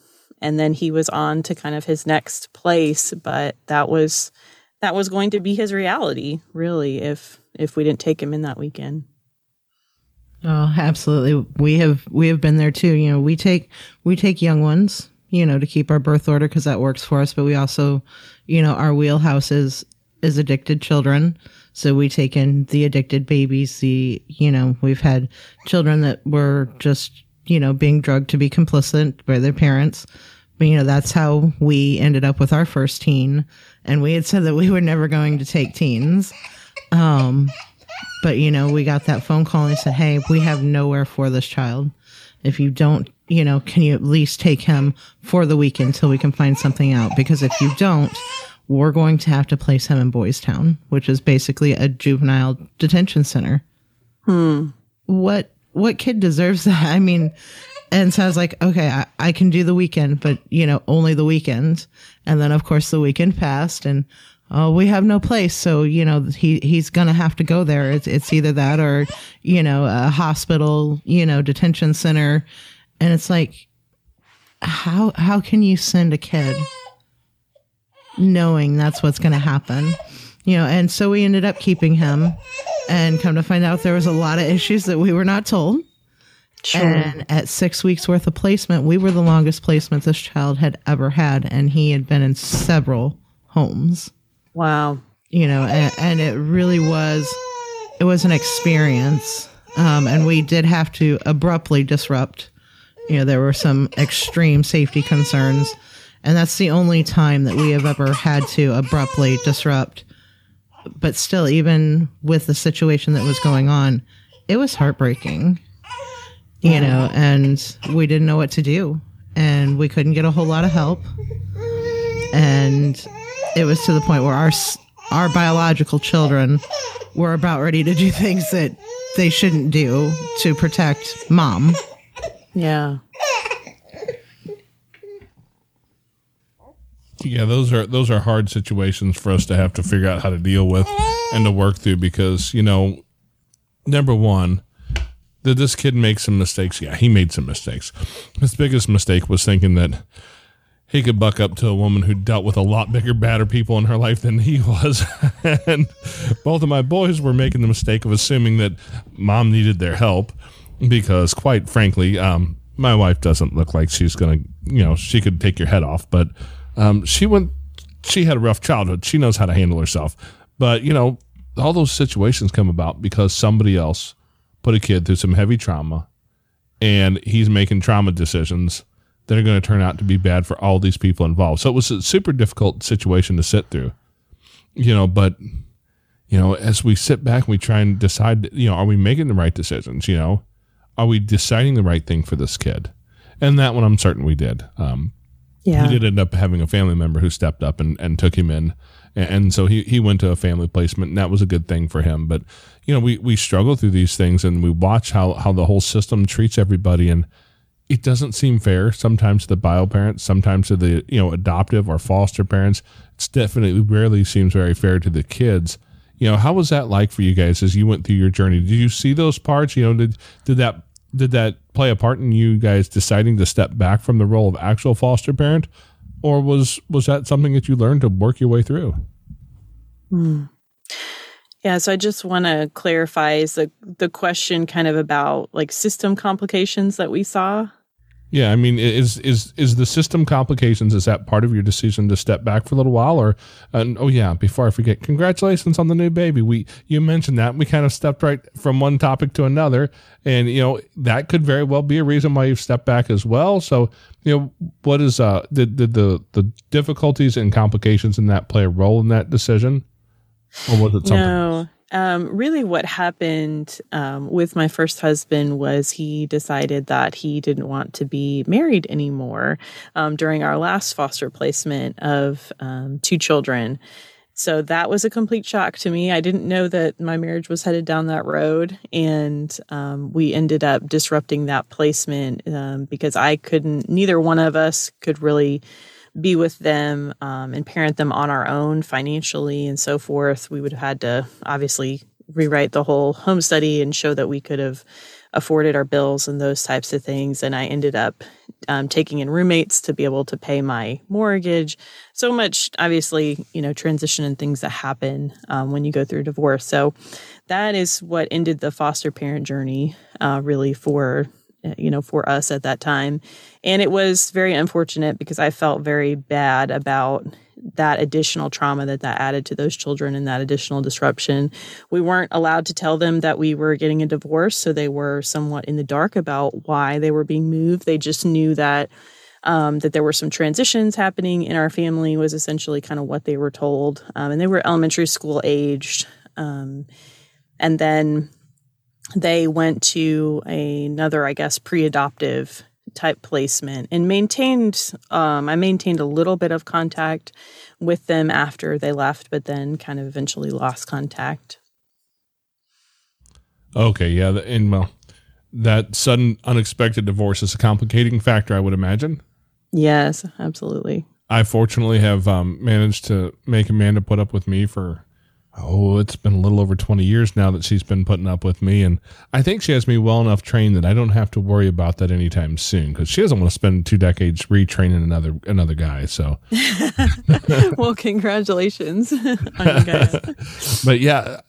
and then he was on to kind of his next place. But that was, that was going to be his reality, really, if if we didn't take him in that weekend. Oh, absolutely. We have we have been there too. You know, we take we take young ones, you know, to keep our birth order because that works for us. But we also, you know, our wheelhouse is is addicted children. So we take in the addicted babies. The you know we've had children that were just you know being drugged to be complicit by their parents. But, you know that's how we ended up with our first teen and we had said that we were never going to take teens. Um, but you know, we got that phone call and they said, "Hey, we have nowhere for this child. If you don't, you know, can you at least take him for the weekend until we can find something out? Because if you don't, we're going to have to place him in Boys Town, which is basically a juvenile detention center." Hmm. What what kid deserves that? I mean, and so I was like, okay, I, I can do the weekend, but you know, only the weekend. And then of course the weekend passed and oh, we have no place. So, you know, he, he's going to have to go there. It's, it's either that or, you know, a hospital, you know, detention center. And it's like, how, how can you send a kid knowing that's what's going to happen? You know, and so we ended up keeping him and come to find out there was a lot of issues that we were not told Sure. and at six weeks worth of placement, we were the longest placement this child had ever had, and he had been in several homes. wow. You know, and, and it really was, it was an experience. Um, and we did have to abruptly disrupt. You know, there were some extreme safety concerns, and that's the only time that we have ever had to abruptly disrupt. But still, even with the situation that was going on, it was heartbreaking you know, and we didn't know what to do. And we couldn't get a whole lot of help. And it was to the point where our our biological children were about ready to do things that they shouldn't do to protect mom. Yeah. Yeah, those are those are hard situations for us to have to figure out how to deal with and to work through because you know, number one, did this kid make some mistakes? Yeah, he made some mistakes. His biggest mistake was thinking that he could buck up to a woman who dealt with a lot bigger, badder people in her life than he was. and both of my boys were making the mistake of assuming that mom needed their help because, quite frankly, um, my wife doesn't look like she's going to, you know, she could take your head off, but um, she went, she had a rough childhood. She knows how to handle herself. But, you know, all those situations come about because somebody else put a kid through some heavy trauma and he's making trauma decisions that are going to turn out to be bad for all these people involved. So it was a super difficult situation to sit through, you know, but you know, as we sit back and we try and decide, you know, are we making the right decisions? You know, are we deciding the right thing for this kid? And that one I'm certain we did. Um, Yeah. we did end up having a family member who stepped up and, and took him in. And, and so he, he went to a family placement and that was a good thing for him. But, you know, we, we struggle through these things and we watch how, how the whole system treats everybody. And it doesn't seem fair sometimes to the bio parents, sometimes to the, you know, adoptive or foster parents. It's definitely rarely seems very fair to the kids. You know, how was that like for you guys as you went through your journey? Did you see those parts? You know, did, did that, did that play a part in you guys deciding to step back from the role of actual foster parent? Or was, was that something that you learned to work your way through? Hmm. Yeah, so I just want to clarify is the the question kind of about like system complications that we saw. Yeah, I mean, is is is the system complications? Is that part of your decision to step back for a little while, or? And oh yeah, before I forget, congratulations on the new baby. We you mentioned that we kind of stepped right from one topic to another, and you know that could very well be a reason why you've stepped back as well. So you know, what is uh did, did the the difficulties and complications in that play a role in that decision, or was it something? No, um, really, what happened um, with my first husband was he decided that he didn't want to be married anymore um, during our last foster placement of um, two children. So that was a complete shock to me. I didn't know that my marriage was headed down that road. And um, we ended up disrupting that placement um, because I couldn't, neither one of us could really be with them um, and parent them on our own financially and so forth. We would have had to obviously rewrite the whole home study and show that we could have afforded our bills and those types of things. And I ended up um, taking in roommates to be able to pay my mortgage. So much, obviously, you know, transition and things that happen um, when you go through divorce. So that is what ended the foster parent journey, uh, really, for you know, for us at that time. And it was very unfortunate because I felt very bad about that additional trauma that that added to those children and that additional disruption. We weren't allowed to tell them that we were getting a divorce, so they were somewhat in the dark about why they were being moved. They just knew that um, that there were some transitions happening in our family was essentially kind of what they were told, um, and they were elementary school aged. Um, and then they went to another, I guess, pre-adoptive type placement and maintained um, i maintained a little bit of contact with them after they left but then kind of eventually lost contact. Okay yeah and well that sudden unexpected divorce is a complicating factor i would imagine. Yes absolutely. I fortunately have um, managed to make amanda put up with me for oh, it's been a little over 20 years now that she's been putting up with me. And I think she has me well enough trained that I don't have to worry about that anytime soon because she doesn't want to spend two decades retraining another another guy. So, well, congratulations on you guys. but yeah,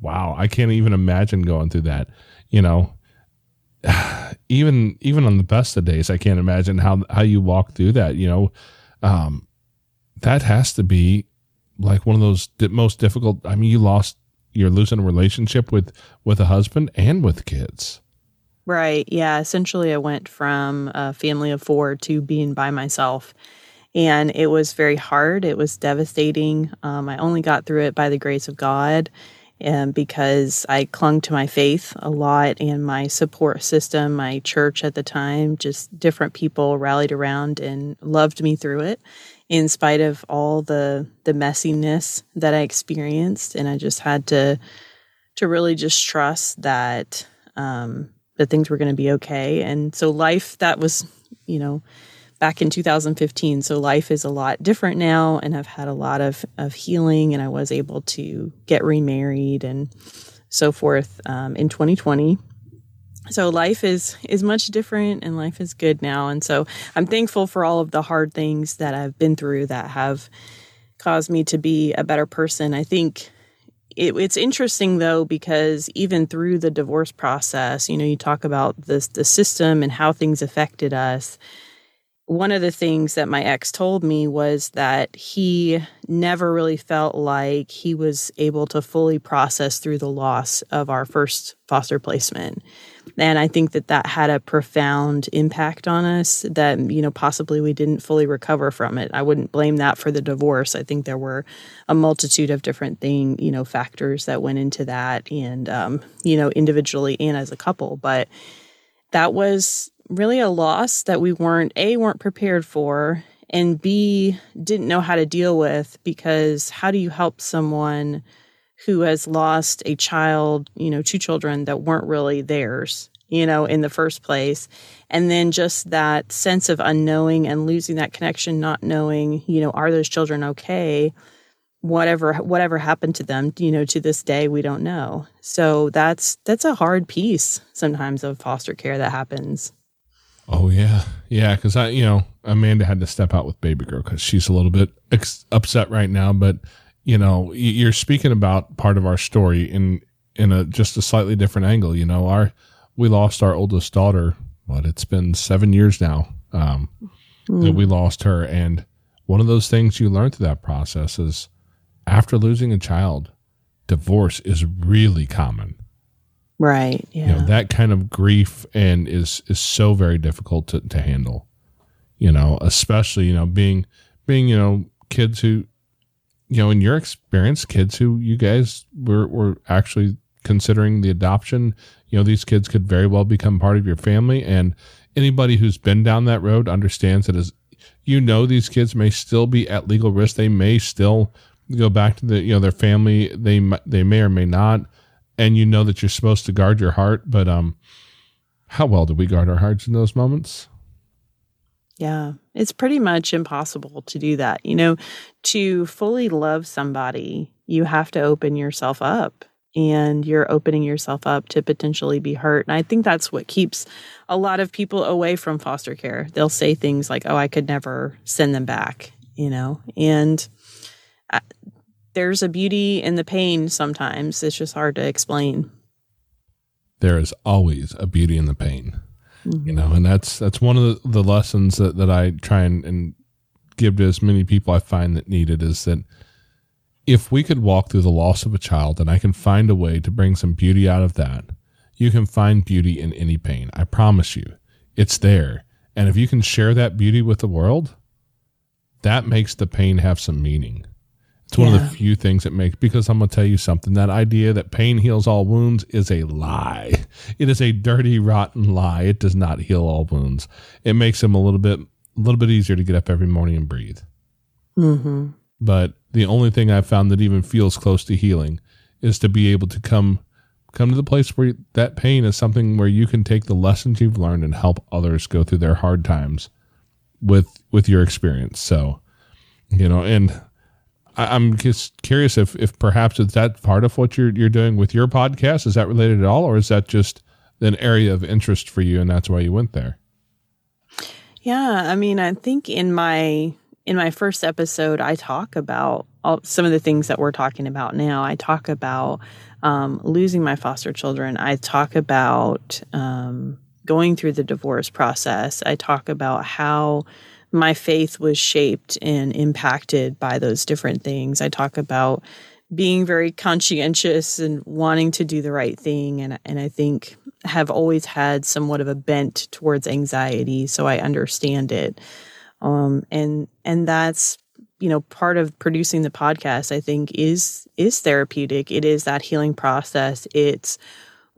wow, I can't even imagine going through that. You know, even even on the best of days, I can't imagine how how you walk through that. You know, um, that has to be like one of those most difficult. I mean, you lost, you're losing a relationship with with a husband and with kids. Right. Yeah. Essentially, I went from a family of four to being by myself. And it was very hard. It was devastating. Um, I only got through it by the grace of God and because I clung to my faith a lot and my support system, my church at the time, just different people rallied around and loved me through it in spite of all the the messiness that I experienced, and I just had to to really just trust that um, that things were going to be okay. And so life that was, you know, back in 2015. So life is a lot different now, and I've had a lot of of healing, and I was able to get remarried and so forth um, in 2020 so life is is much different and life is good now. And so i'm thankful for all of the hard things that i've been through that have caused me to be a better person. I think it, it's interesting though because even through the divorce process you know you talk about this the system and how things affected us. One of the things that my ex told me was that he never really felt like he was able to fully process through the loss of our first foster placement and I think that that had a profound impact on us that, you know, possibly we didn't fully recover from it. I wouldn't blame that for the divorce. I think there were a multitude of different thing, you know, factors that went into that and, um, you know, individually and as a couple. But that was really a loss that we weren't, A, weren't prepared for and B, didn't know how to deal with because how do you help someone – who has lost a child, you know, two children that weren't really theirs, you know, in the first place. And then just that sense of unknowing and losing that connection, not knowing, you know, are those children okay? Whatever whatever happened to them, you know, to this day we don't know. So that's that's a hard piece sometimes of foster care that happens. Oh yeah, yeah. Because I, you know, Amanda had to step out with baby girl because she's a little bit ex- upset right now. But you know, you're speaking about part of our story in in a just a slightly different angle. You know, our we lost our oldest daughter what it's been seven years now um, that we lost her, and one of those things you learn through that process is after losing a child, divorce is really common. Right. Yeah. You know that kind of grief and is is so very difficult to, to handle. You know, especially you know being being you know kids who you know in your experience kids who you guys were were actually considering the adoption you know these kids could very well become part of your family. And anybody who's been down that road understands that as you know these kids may still be at legal risk. They may still go back to the you know their family. They they may or may not. And you know that you're supposed to guard your heart. But um how well do we guard our hearts in those moments Yeah, it's pretty much impossible to do that. You know, to fully love somebody, you have to open yourself up and you're opening yourself up to potentially be hurt. And I think that's what keeps a lot of people away from foster care. They'll say things like, oh, I could never send them back, you know, and uh, there's a beauty in the pain sometimes. It's just hard to explain. there is always a beauty in the pain you mm-hmm. know and that's that's one of the, the lessons that, that i try and, and give to as many people i find that need it is that if we could walk through the loss of a child and i can find a way to bring some beauty out of that. You can find beauty in any pain i promise you. It's there. And if you can share that beauty with the world that makes the pain have some meaning it's one of the few things that makes because I'm gonna tell you something. That idea that pain heals all wounds is a lie. It is a dirty, rotten lie. It does not heal all wounds. It makes them a little bit, a little bit easier to get up every morning and breathe. Mm-hmm. But the only thing I've found that even feels close to healing is to be able to come, come to the place where that pain is something where you can take the lessons you've learned and help others go through their hard times with with your experience. So, you know, and I, I'm just curious if if perhaps is that part of what you're you're doing with your podcast? Is that related at all, or is that just an area of interest for you, and that's why you went there? Yeah, I mean, I think in my in my first episode, I talk about all, some of the things that we're talking about now. I talk about um, losing my foster children. I talk about um, going through the divorce process. I talk about how my faith was shaped and impacted by those different things. I talk about being very conscientious and wanting to do the right thing and and I think have always had somewhat of a bent towards anxiety so I understand it. Um and and that's you know part of producing the podcast I think is is therapeutic. It is that healing process. It's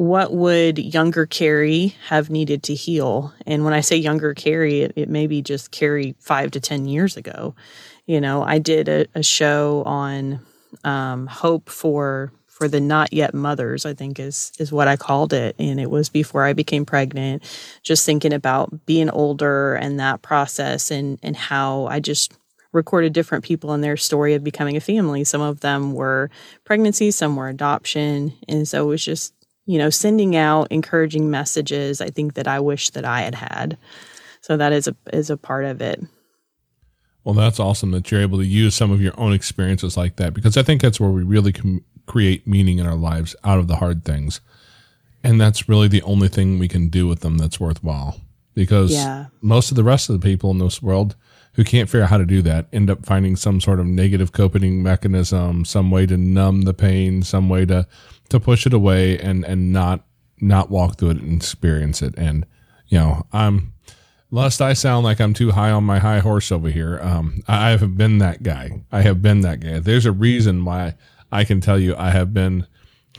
what would younger Carrie have needed to heal? And when I say younger Carrie it, it may be just Carrie 5 to 10 years ago. You know I did a, a show on um, hope for for the not yet mothers i think is is what i called it. And it was before i became pregnant just thinking about being older and that process and and how i just recorded different people in their story of becoming a family. Some of them were pregnancy some were adoption. And so it was just you know sending out encouraging messages i think that i wish that i had had so that is a is a part of it Well, that's awesome that you're able to use some of your own experiences like that because I think that's where we really can create meaning in our lives out of the hard things. And that's really the only thing we can do with them that's worthwhile because Yeah. most of the rest of the people in this world who can't figure out how to do that end up finding some sort of negative coping mechanism, some way to numb the pain, some way to, to push it away and, and not, not walk through it and experience it. And, you know, I'm, lest I sound like I'm too high on my high horse over here, um, I I have been that guy. I have been that guy. There's a reason why I can tell you I have been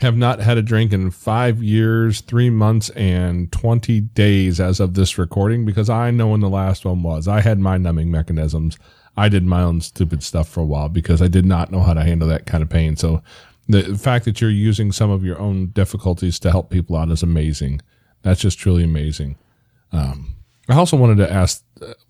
have not had a drink in five years, three months, and twenty days as of this recording because I know when the last one was. I had my numbing mechanisms. I did my own stupid stuff for a while because I did not know how to handle that kind of pain. So the fact that you're using some of your own difficulties to help people out is amazing. That's just truly amazing. Um, I also wanted to ask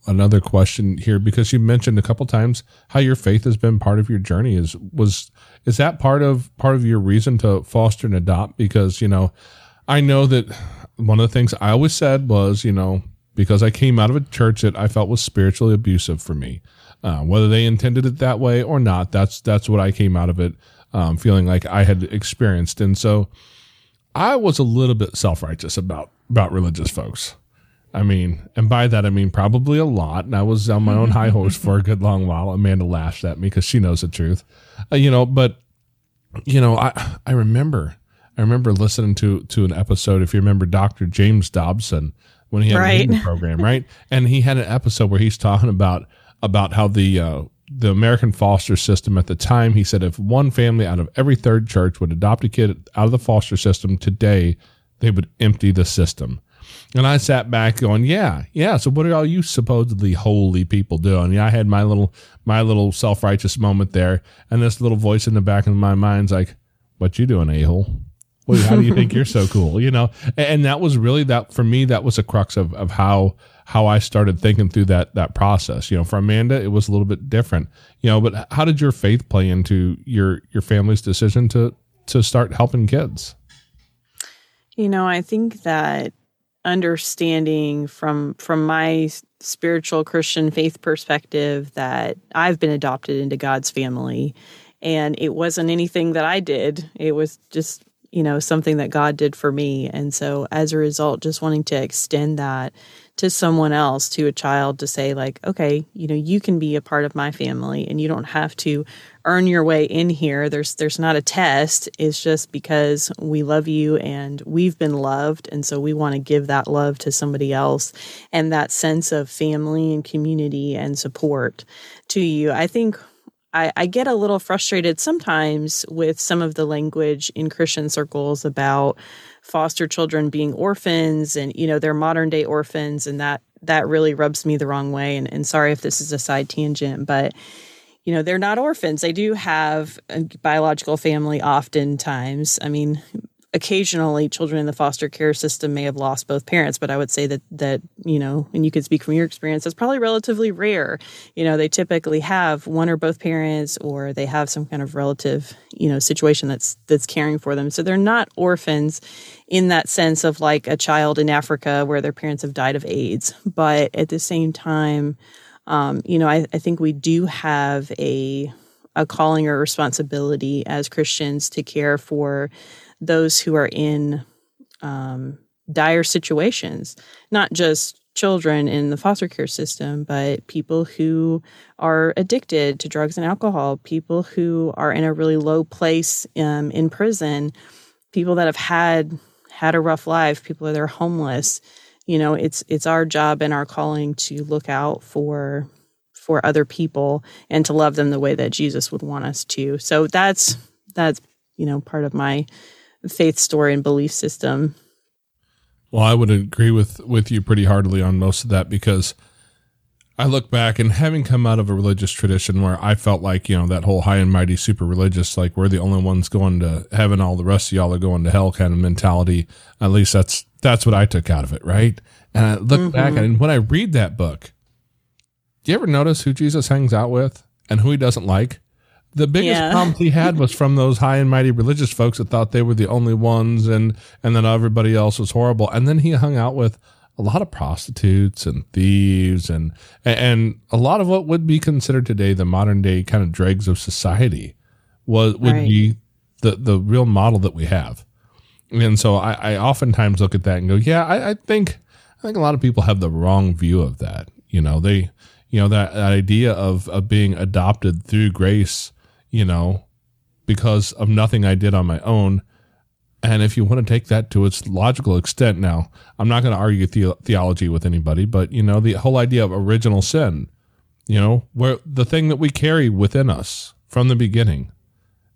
another question here because you mentioned a couple times how your faith has been part of your journey. Is was is that part of part of your reason to foster and adopt? Because you know, I know that one of the things I always said was you know because I came out of a church that I felt was spiritually abusive for me, uh, whether they intended it that way or not. That's that's what I came out of it um, feeling like I had experienced, and so I was a little bit self righteous about about religious folks I mean, and by that I mean probably a lot. And I was on my own high horse for a good long while. Amanda laughs at me because she knows the truth, uh, you know. But you know, I I remember I remember listening to to an episode. If you remember, Doctor James Dobson when he had Right. a program, right? And he had an episode where he's talking about about how the uh, the American foster system at the time. He said if one family out of every third church would adopt a kid out of the foster system today, they would empty the system. And I sat back going, yeah, yeah. So what are all you supposedly holy people doing? Yeah, I had my little my little self righteous moment there, and this little voice in the back of my mind's like, "What you doing, a hole? Well, how do you think you're so cool? You know?" And, that was really that for me. That was a crux of of how how I started thinking through that that process. You know, for Amanda, it was a little bit different. You know, but how did your faith play into your your family's decision to to start helping kids? You know, I think that understanding from from my spiritual Christian faith perspective that I've been adopted into God's family and it wasn't anything that I did. It was just, you know, something that God did for me. And so as a result, just wanting to extend that to someone else, to a child to say like, okay, you know, you can be a part of my family and you don't have to earn your way in here. There's there's not a test. It's just because we love you and we've been loved and so we want to give that love to somebody else and that sense of family and community and support to you. I think I, I get a little frustrated sometimes with some of the language in Christian circles about foster children being orphans and you know they're modern day orphans and that that really rubs me the wrong way and, and sorry if this is a side tangent but you know they're not orphans. They do have a biological family oftentimes. I mean occasionally children in the foster care system may have lost both parents but i would say that that you know and you could speak from your experience that's probably relatively rare. You know they typically have one or both parents or they have some kind of relative you know situation that's that's caring for them. So they're not orphans in that sense of like a child in africa where their parents have died of aids. But at the same time um, you know I, I think we do have a a calling or responsibility as christians to care for those who are in um, dire situations, not just children in the foster care system, but people who are addicted to drugs and alcohol, people who are in a really low place um, in prison, people that have had had a rough life, people that are homeless. You know, it's it's our job and our calling to look out for for other people and to love them the way that Jesus would want us to. So that's that's you know part of my faith story and belief system. Well, I would agree with with you pretty heartily on most of that because I look back and having come out of a religious tradition where I felt like you know that whole high and mighty super religious, like we're the only ones going to heaven, all the rest of y'all are going to hell kind of mentality. At least that's that's what I took out of it, right? And I look back mm-hmm. and when I read that book, do you ever notice who Jesus hangs out with and who he doesn't like? The biggest Yeah. problems he had was from those high and mighty religious folks that thought they were the only ones and and then everybody else was horrible. And then he hung out with a lot of prostitutes and thieves and and a lot of what would be considered today the modern day kind of dregs of society was would Right. be the the real model that we have. And so I, I oftentimes look at that and go, yeah, I, I think I think a lot of people have the wrong view of that. You know, they you know that, that idea of of being adopted through grace, you know, because of nothing I did on my own. And if you want to take that to its logical extent, now I'm not going to argue the- theology with anybody, but you know the whole idea of original sin, you know, where the thing that we carry within us from the beginning,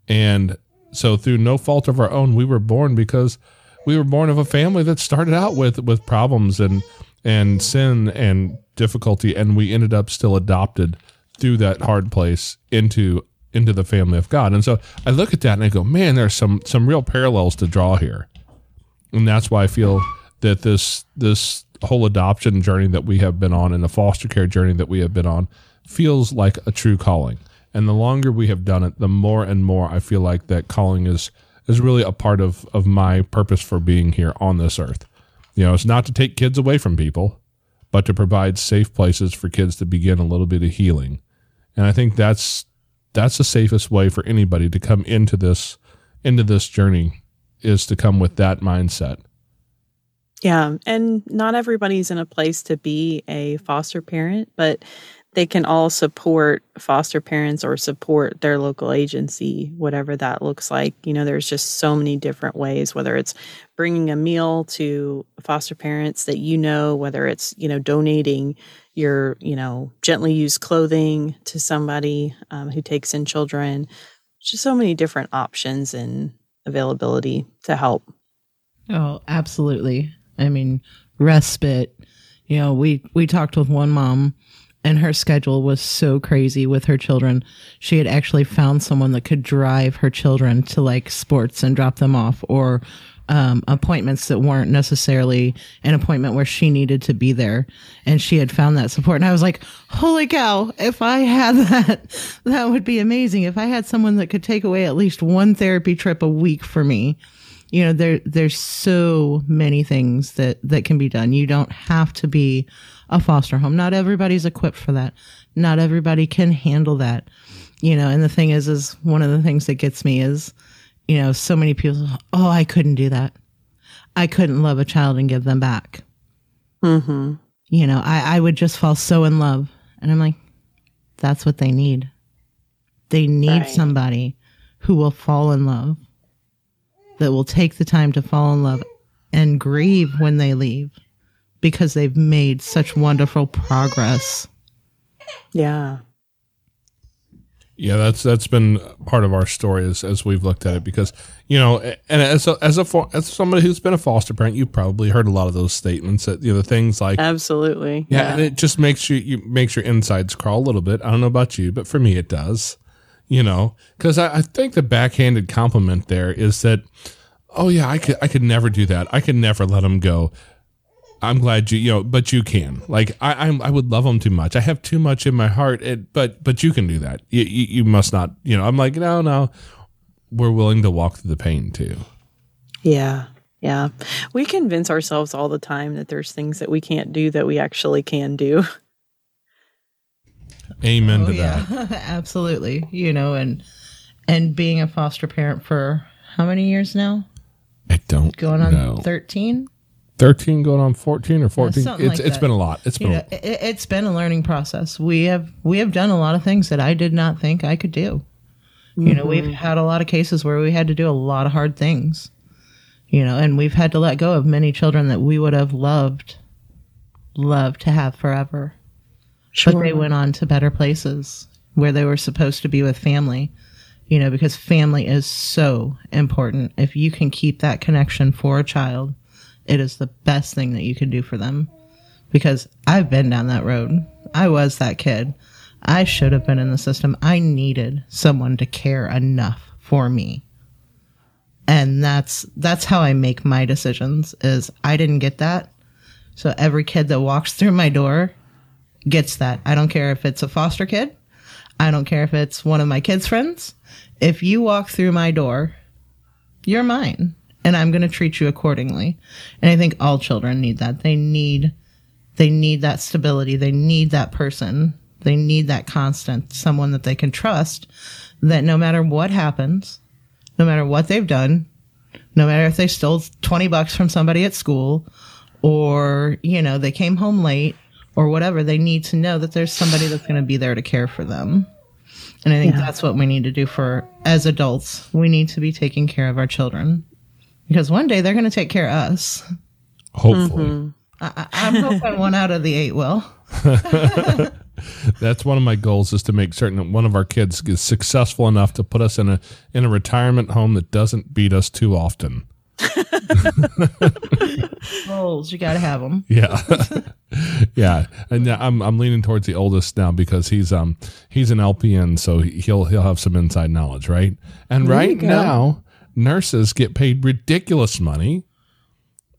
and so through no fault of our own, we were born because we were born of a family that started out with with problems and and sin and difficulty, and we ended up still adopted through that hard place into into the family of God. And so I look at that and I go, man, there's some some real parallels to draw here, and that's why I feel that this this whole adoption journey that we have been on and the foster care journey that we have been on feels like a true calling. And the longer we have done it, the more and more I feel like that calling is is really a part of of my purpose for being here on this earth. You know, it's not to take kids away from people, but to provide safe places for kids to begin a little bit of healing. And I think that's that's the safest way for anybody to come into this into this journey is to come with that mindset. Yeah. And not everybody's in a place to be a foster parent, but they can all support foster parents or support their local agency, whatever that looks like. You know, there's just so many different ways, whether it's bringing a meal to foster parents that you know, whether it's, you know, donating your, you know, gently used clothing to somebody um, who takes in children. Just so many different options and availability to help. Oh, absolutely. I mean, respite. You know, we we talked with one mom and her schedule was so crazy with her children. She had actually found someone that could drive her children to like sports and drop them off or um, appointments that weren't necessarily an appointment where she needed to be there. And she had found that support. And I was like, holy cow, if I had that, that would be amazing. If I had someone that could take away at least one therapy trip a week for me, you know, there, there's so many things that, that can be done. You don't have to be a foster home. Not everybody's equipped for that. Not everybody can handle that. You know, and the thing is, is one of the things that gets me is, you know, so many people, oh, I couldn't do that. I couldn't love a child and give them back. Mm-hmm. You know, I, I would just fall so in love. And I'm like, that's what they need. They need Right. somebody who will fall in love, that will take the time to fall in love and grieve when they leave because they've made such wonderful progress. Yeah. Yeah, that's that's been part of our story as, as we've looked at it because you know, and as a, as a fo- as somebody who's been a foster parent, you've probably heard a lot of those statements that you know the things like Absolutely. yeah, and it just makes you you makes your insides crawl a little bit. I don't know about you, but for me it does. You know, because I, I think the backhanded compliment there is that, oh yeah, I could I could never do that. I could never let them go. I'm glad you you know, but you can. Like I I'm, I would love them too much. I have too much in my heart. It, but but you can do that. You, you you must not. You know, I'm like no no. We're willing to walk through the pain too. Yeah. Yeah. We convince ourselves all the time that there's things that we can't do that we actually can do. Amen Oh, to that. absolutely. You know, and and being a foster parent for how many years now? I don't Going on know. 13? 13 going on 14 or 14 something it's like it's that. been a lot it's been you a know, it, it's been a learning process. We have we have done a lot of things that I did not think I could do. You know, we've mm-hmm. had a lot of cases where we had to do a lot of hard things. You know, and we've had to let go of many children that we would have loved loved to have forever. But they went on to better places where they were supposed to be with family. You know, because family is so important. If you can keep that connection for a child, it is the best thing that you can do for them because I've been down that road. I was that kid. I should have been in the system. I needed someone to care enough for me. And that's that's how I make my decisions is I didn't get that. So every kid that walks through my door gets that. I don't care if it's a foster kid. I don't care if it's one of my kids' friends. If you walk through my door, you're mine and I'm going to treat you accordingly. And I think all children need that. They need they need that stability. They need that person. They need that constant someone that they can trust that no matter what happens, no matter what they've done, no matter if they stole 20 bucks from somebody at school or, you know, they came home late or whatever, they need to know that there's somebody that's going to be there to care for them. And I think Yeah. that's what we need to do for as adults. We need to be taking care of our children because one day they're going to take care of us. hopefully. I, I- I'm hoping one out of the eight will. that's one of my goals is to make certain that one of our kids is successful enough to put us in a in a retirement home that doesn't beat us too often. Goals, you got to have them. yeah. Yeah. And now i'm i'm leaning towards the oldest now because he's um he's an lpn so he- he'll he'll have some inside knowledge right? And right now nurses get paid ridiculous money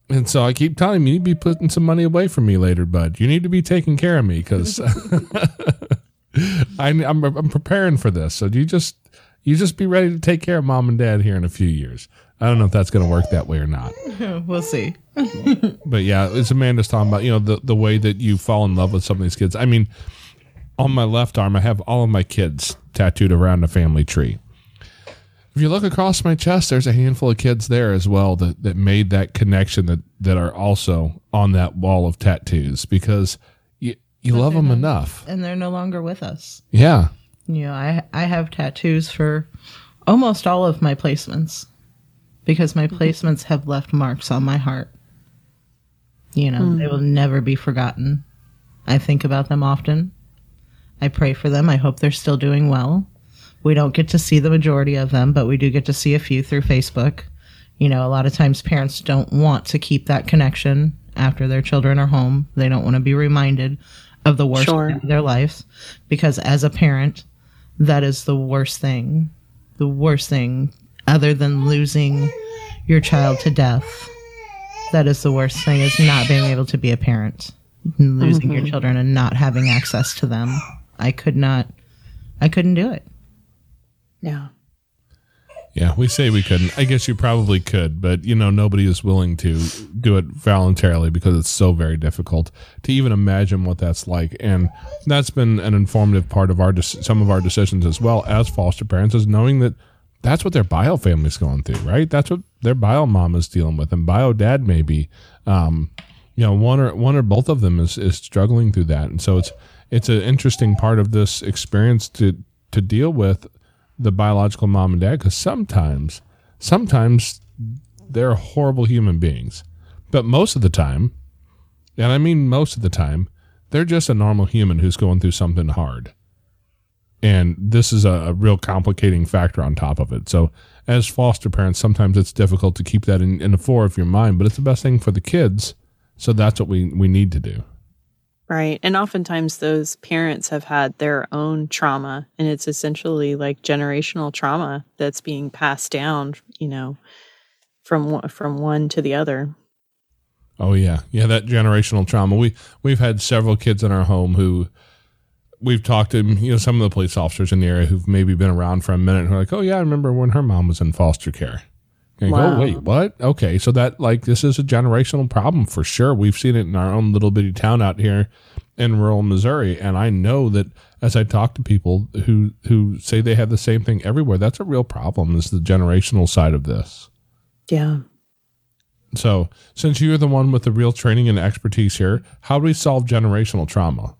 and so I keep telling him, you need to be putting some money away from me later, bud. You need to be taking care of me because I'm, I'm I'm preparing for this. So you just you just be ready to take care of mom and dad here in a few years. I don't know if that's going to work that way or not. We'll see. But yeah, as Amanda's talking about, you know, the, the way that you fall in love with some of these kids. I mean, on my left arm, I have all of my kids tattooed around a family tree. If you look across my chest, there's a handful of kids there as well that, that made that connection that, that are also on that wall of tattoos because you, you love them enough. and they're no longer with us. Yeah. You know, I I have tattoos for almost all of my placements because my mm-hmm. placements have left marks on my heart. You know, they mm. will never be forgotten. I think about them often. I pray for them. I hope they're still doing well. We don't get to see the majority of them, but we do get to see a few through Facebook. You know, a lot of times parents don't want to keep that connection after their children are home. They don't want to be reminded of the worst Sure. of their lives because as a parent, that is the worst thing. The worst thing other than losing your child to death. That is the worst thing is not being able to be a parent. Losing your mm-hmm. children and not having access to them. I could not I couldn't do it. Yeah. Yeah, we say we couldn't. I guess you probably could, but you know, nobody is willing to do it voluntarily because it's so very difficult to even imagine what that's like. And that's been an informative part of our some of our decisions as well as foster parents is knowing that that's what their bio family's going through, right? That's what their bio mom is dealing with, and bio dad maybe. Um, you know, one or one or both of them is is struggling through that, and so it's it's an interesting part of this experience to to deal with the biological mom and dad because sometimes sometimes they're horrible human beings. But most of the time and i mean most of the time they're just a normal human who's going through something hard. And this is a, a real complicating factor on top of it. So as foster parents sometimes it's difficult to keep that in, in the fore of your mind but it's the best thing for the kids. So that's what we, we need to do Right. And oftentimes those parents have had their own trauma and it's essentially like generational trauma that's being passed down, you know, from from one to the other. Oh yeah, yeah, that generational trauma. We we've had several kids in our home who we've talked to. You know, some of the police officers in the area who've maybe been around for a minute who are like, "Oh yeah, I remember when her mom was in foster care." And you go, Wow. wait, what? Okay, so that like this is a generational problem for sure. We've seen it in our own little bitty town out here in rural Missouri, and I know that as I talk to people who who say they have the same thing everywhere, that's a real problem. Is the generational side of this. Yeah. So, since you're the one with the real training and expertise here, how do we solve generational trauma?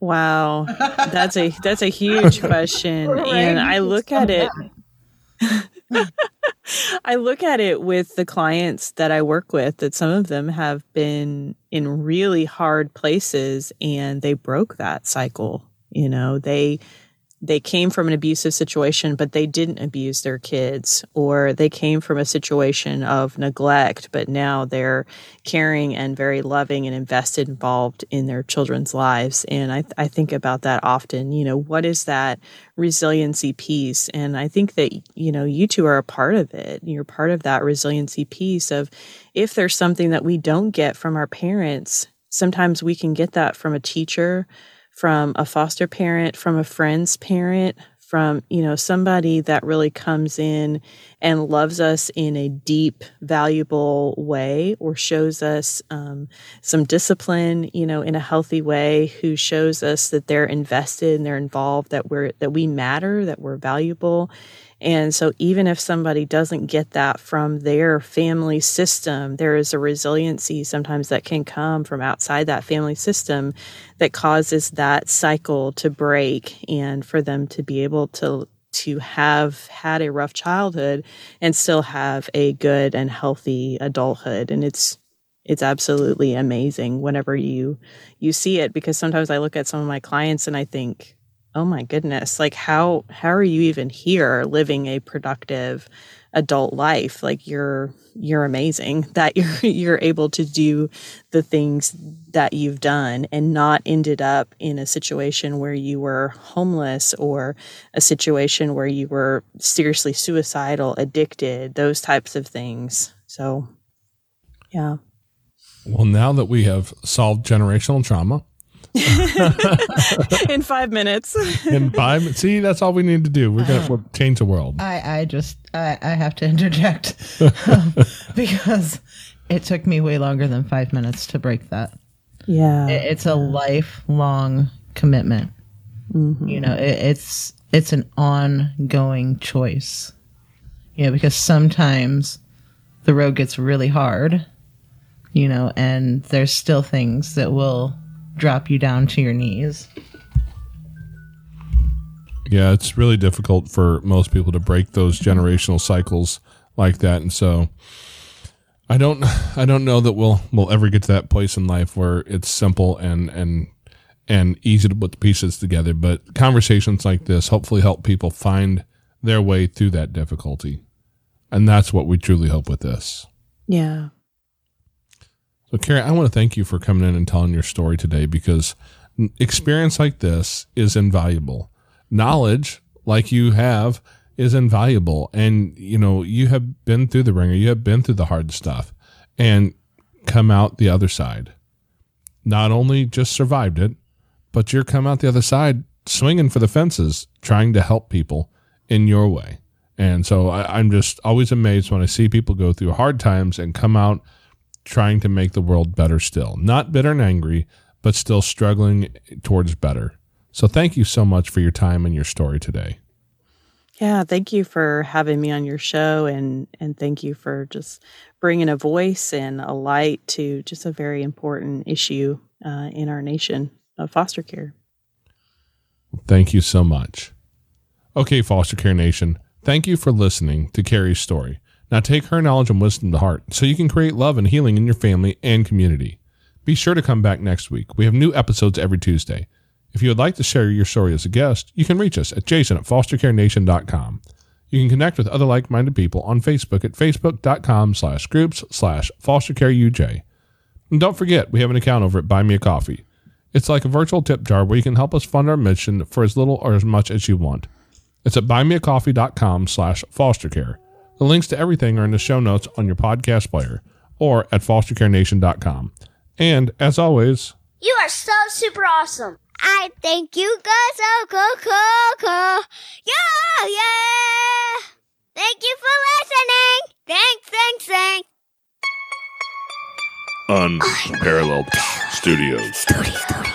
Wow. That's a that's a huge question. and I look at it I look at it with the clients that I work with that some of them have been in really hard places and they broke that cycle. You know, they they came from an abusive situation but they didn't abuse their kids or they came from a situation of neglect but now they're caring and very loving and invested involved in their children's lives. And I, I think about that often you know what is that resiliency piece? And i think that you know you two are a part of it. You're part of that resiliency piece of if there's something that we don't get from our parents sometimes we can get that from a teacher from a foster parent, from a friend's parent, from, you know, somebody that really comes in and loves us in a deep, valuable way or shows us um, some discipline, you know, in a healthy way, who shows us that they're invested and they're involved, that we're, that we matter, that we're valuable. And so, even if somebody doesn't get that from their family system, there is a resiliency sometimes that can come from outside that family system that causes that cycle to break and for them to be able to to have had a rough childhood and still have a good and healthy adulthood. And it's it's absolutely amazing whenever you you see it because sometimes I look at some of my clients and I think oh my goodness like how how are you even here living a productive adult life? Like you're you're amazing that you're you're able to do the things that you've done and not ended up in a situation where you were homeless or a situation where you were seriously suicidal addicted those types of things. So yeah. Well, now that we have solved generational trauma in 5 minutes in five, see, that's all we need to do. We're gonna uh-huh. we'll change the world. I, I just I, I have to interject because it took me way longer than five minutes to break that. yeah It- It's a lifelong commitment. Mm-hmm. You know, it, it's it's an ongoing choice. You know, because sometimes the road gets really hard, you know, and there's still things that will drop you down to your knees. Yeah, it's really difficult for most people to break those generational cycles like that, and so I don't, I don't know that we'll we'll ever get to that place in life where it's simple and and and easy to put the pieces together. But conversations like this hopefully help people find their way through that difficulty, and that's what we truly hope with this. Yeah. So, Carrie, I want to thank you for coming in and telling your story today because experience like this is invaluable. Knowledge like you have is invaluable. And, you know, you have been through the ringer, you have been through the hard stuff and come out the other side. Not only just survived it, but you're come out the other side swinging for the fences, trying to help people in your way. And so I, I'm just always amazed when I see people go through hard times and come out trying to make the world better still. Not bitter and angry, but still struggling towards better. So thank you so much for your time and your story today. Yeah, thank you for having me on your show and and thank you for just bringing a voice and a light to just a very important issue uh, in our nation of foster care. Thank you so much. Okay, Foster Care Nation, thank you for listening to Carrie's story. Now take her knowledge and wisdom to heart so you can create love and healing in your family and community. Be sure to come back next week. We have new episodes every Tuesday. If you would like to share your story as a guest, you can reach us at jason at fostercarenation.com. You can connect with other like-minded people on Facebook at facebook.com slash groups slash fostercareuj. And don't forget, we have an account over at Buy Me a Coffee. It's like a virtual tip jar where you can help us fund our mission for as little or as much as you want. It's at buymeacoffee.com slash fostercare. The links to everything are in the show notes on your podcast player or at fostercarenation.com. And as always, You are so super awesome. I think you guys so cool, cool, cool. Yeah, yeah. Thank you for listening. Thanks, thanks, thanks. Unparalleled Studios. Studio, studio.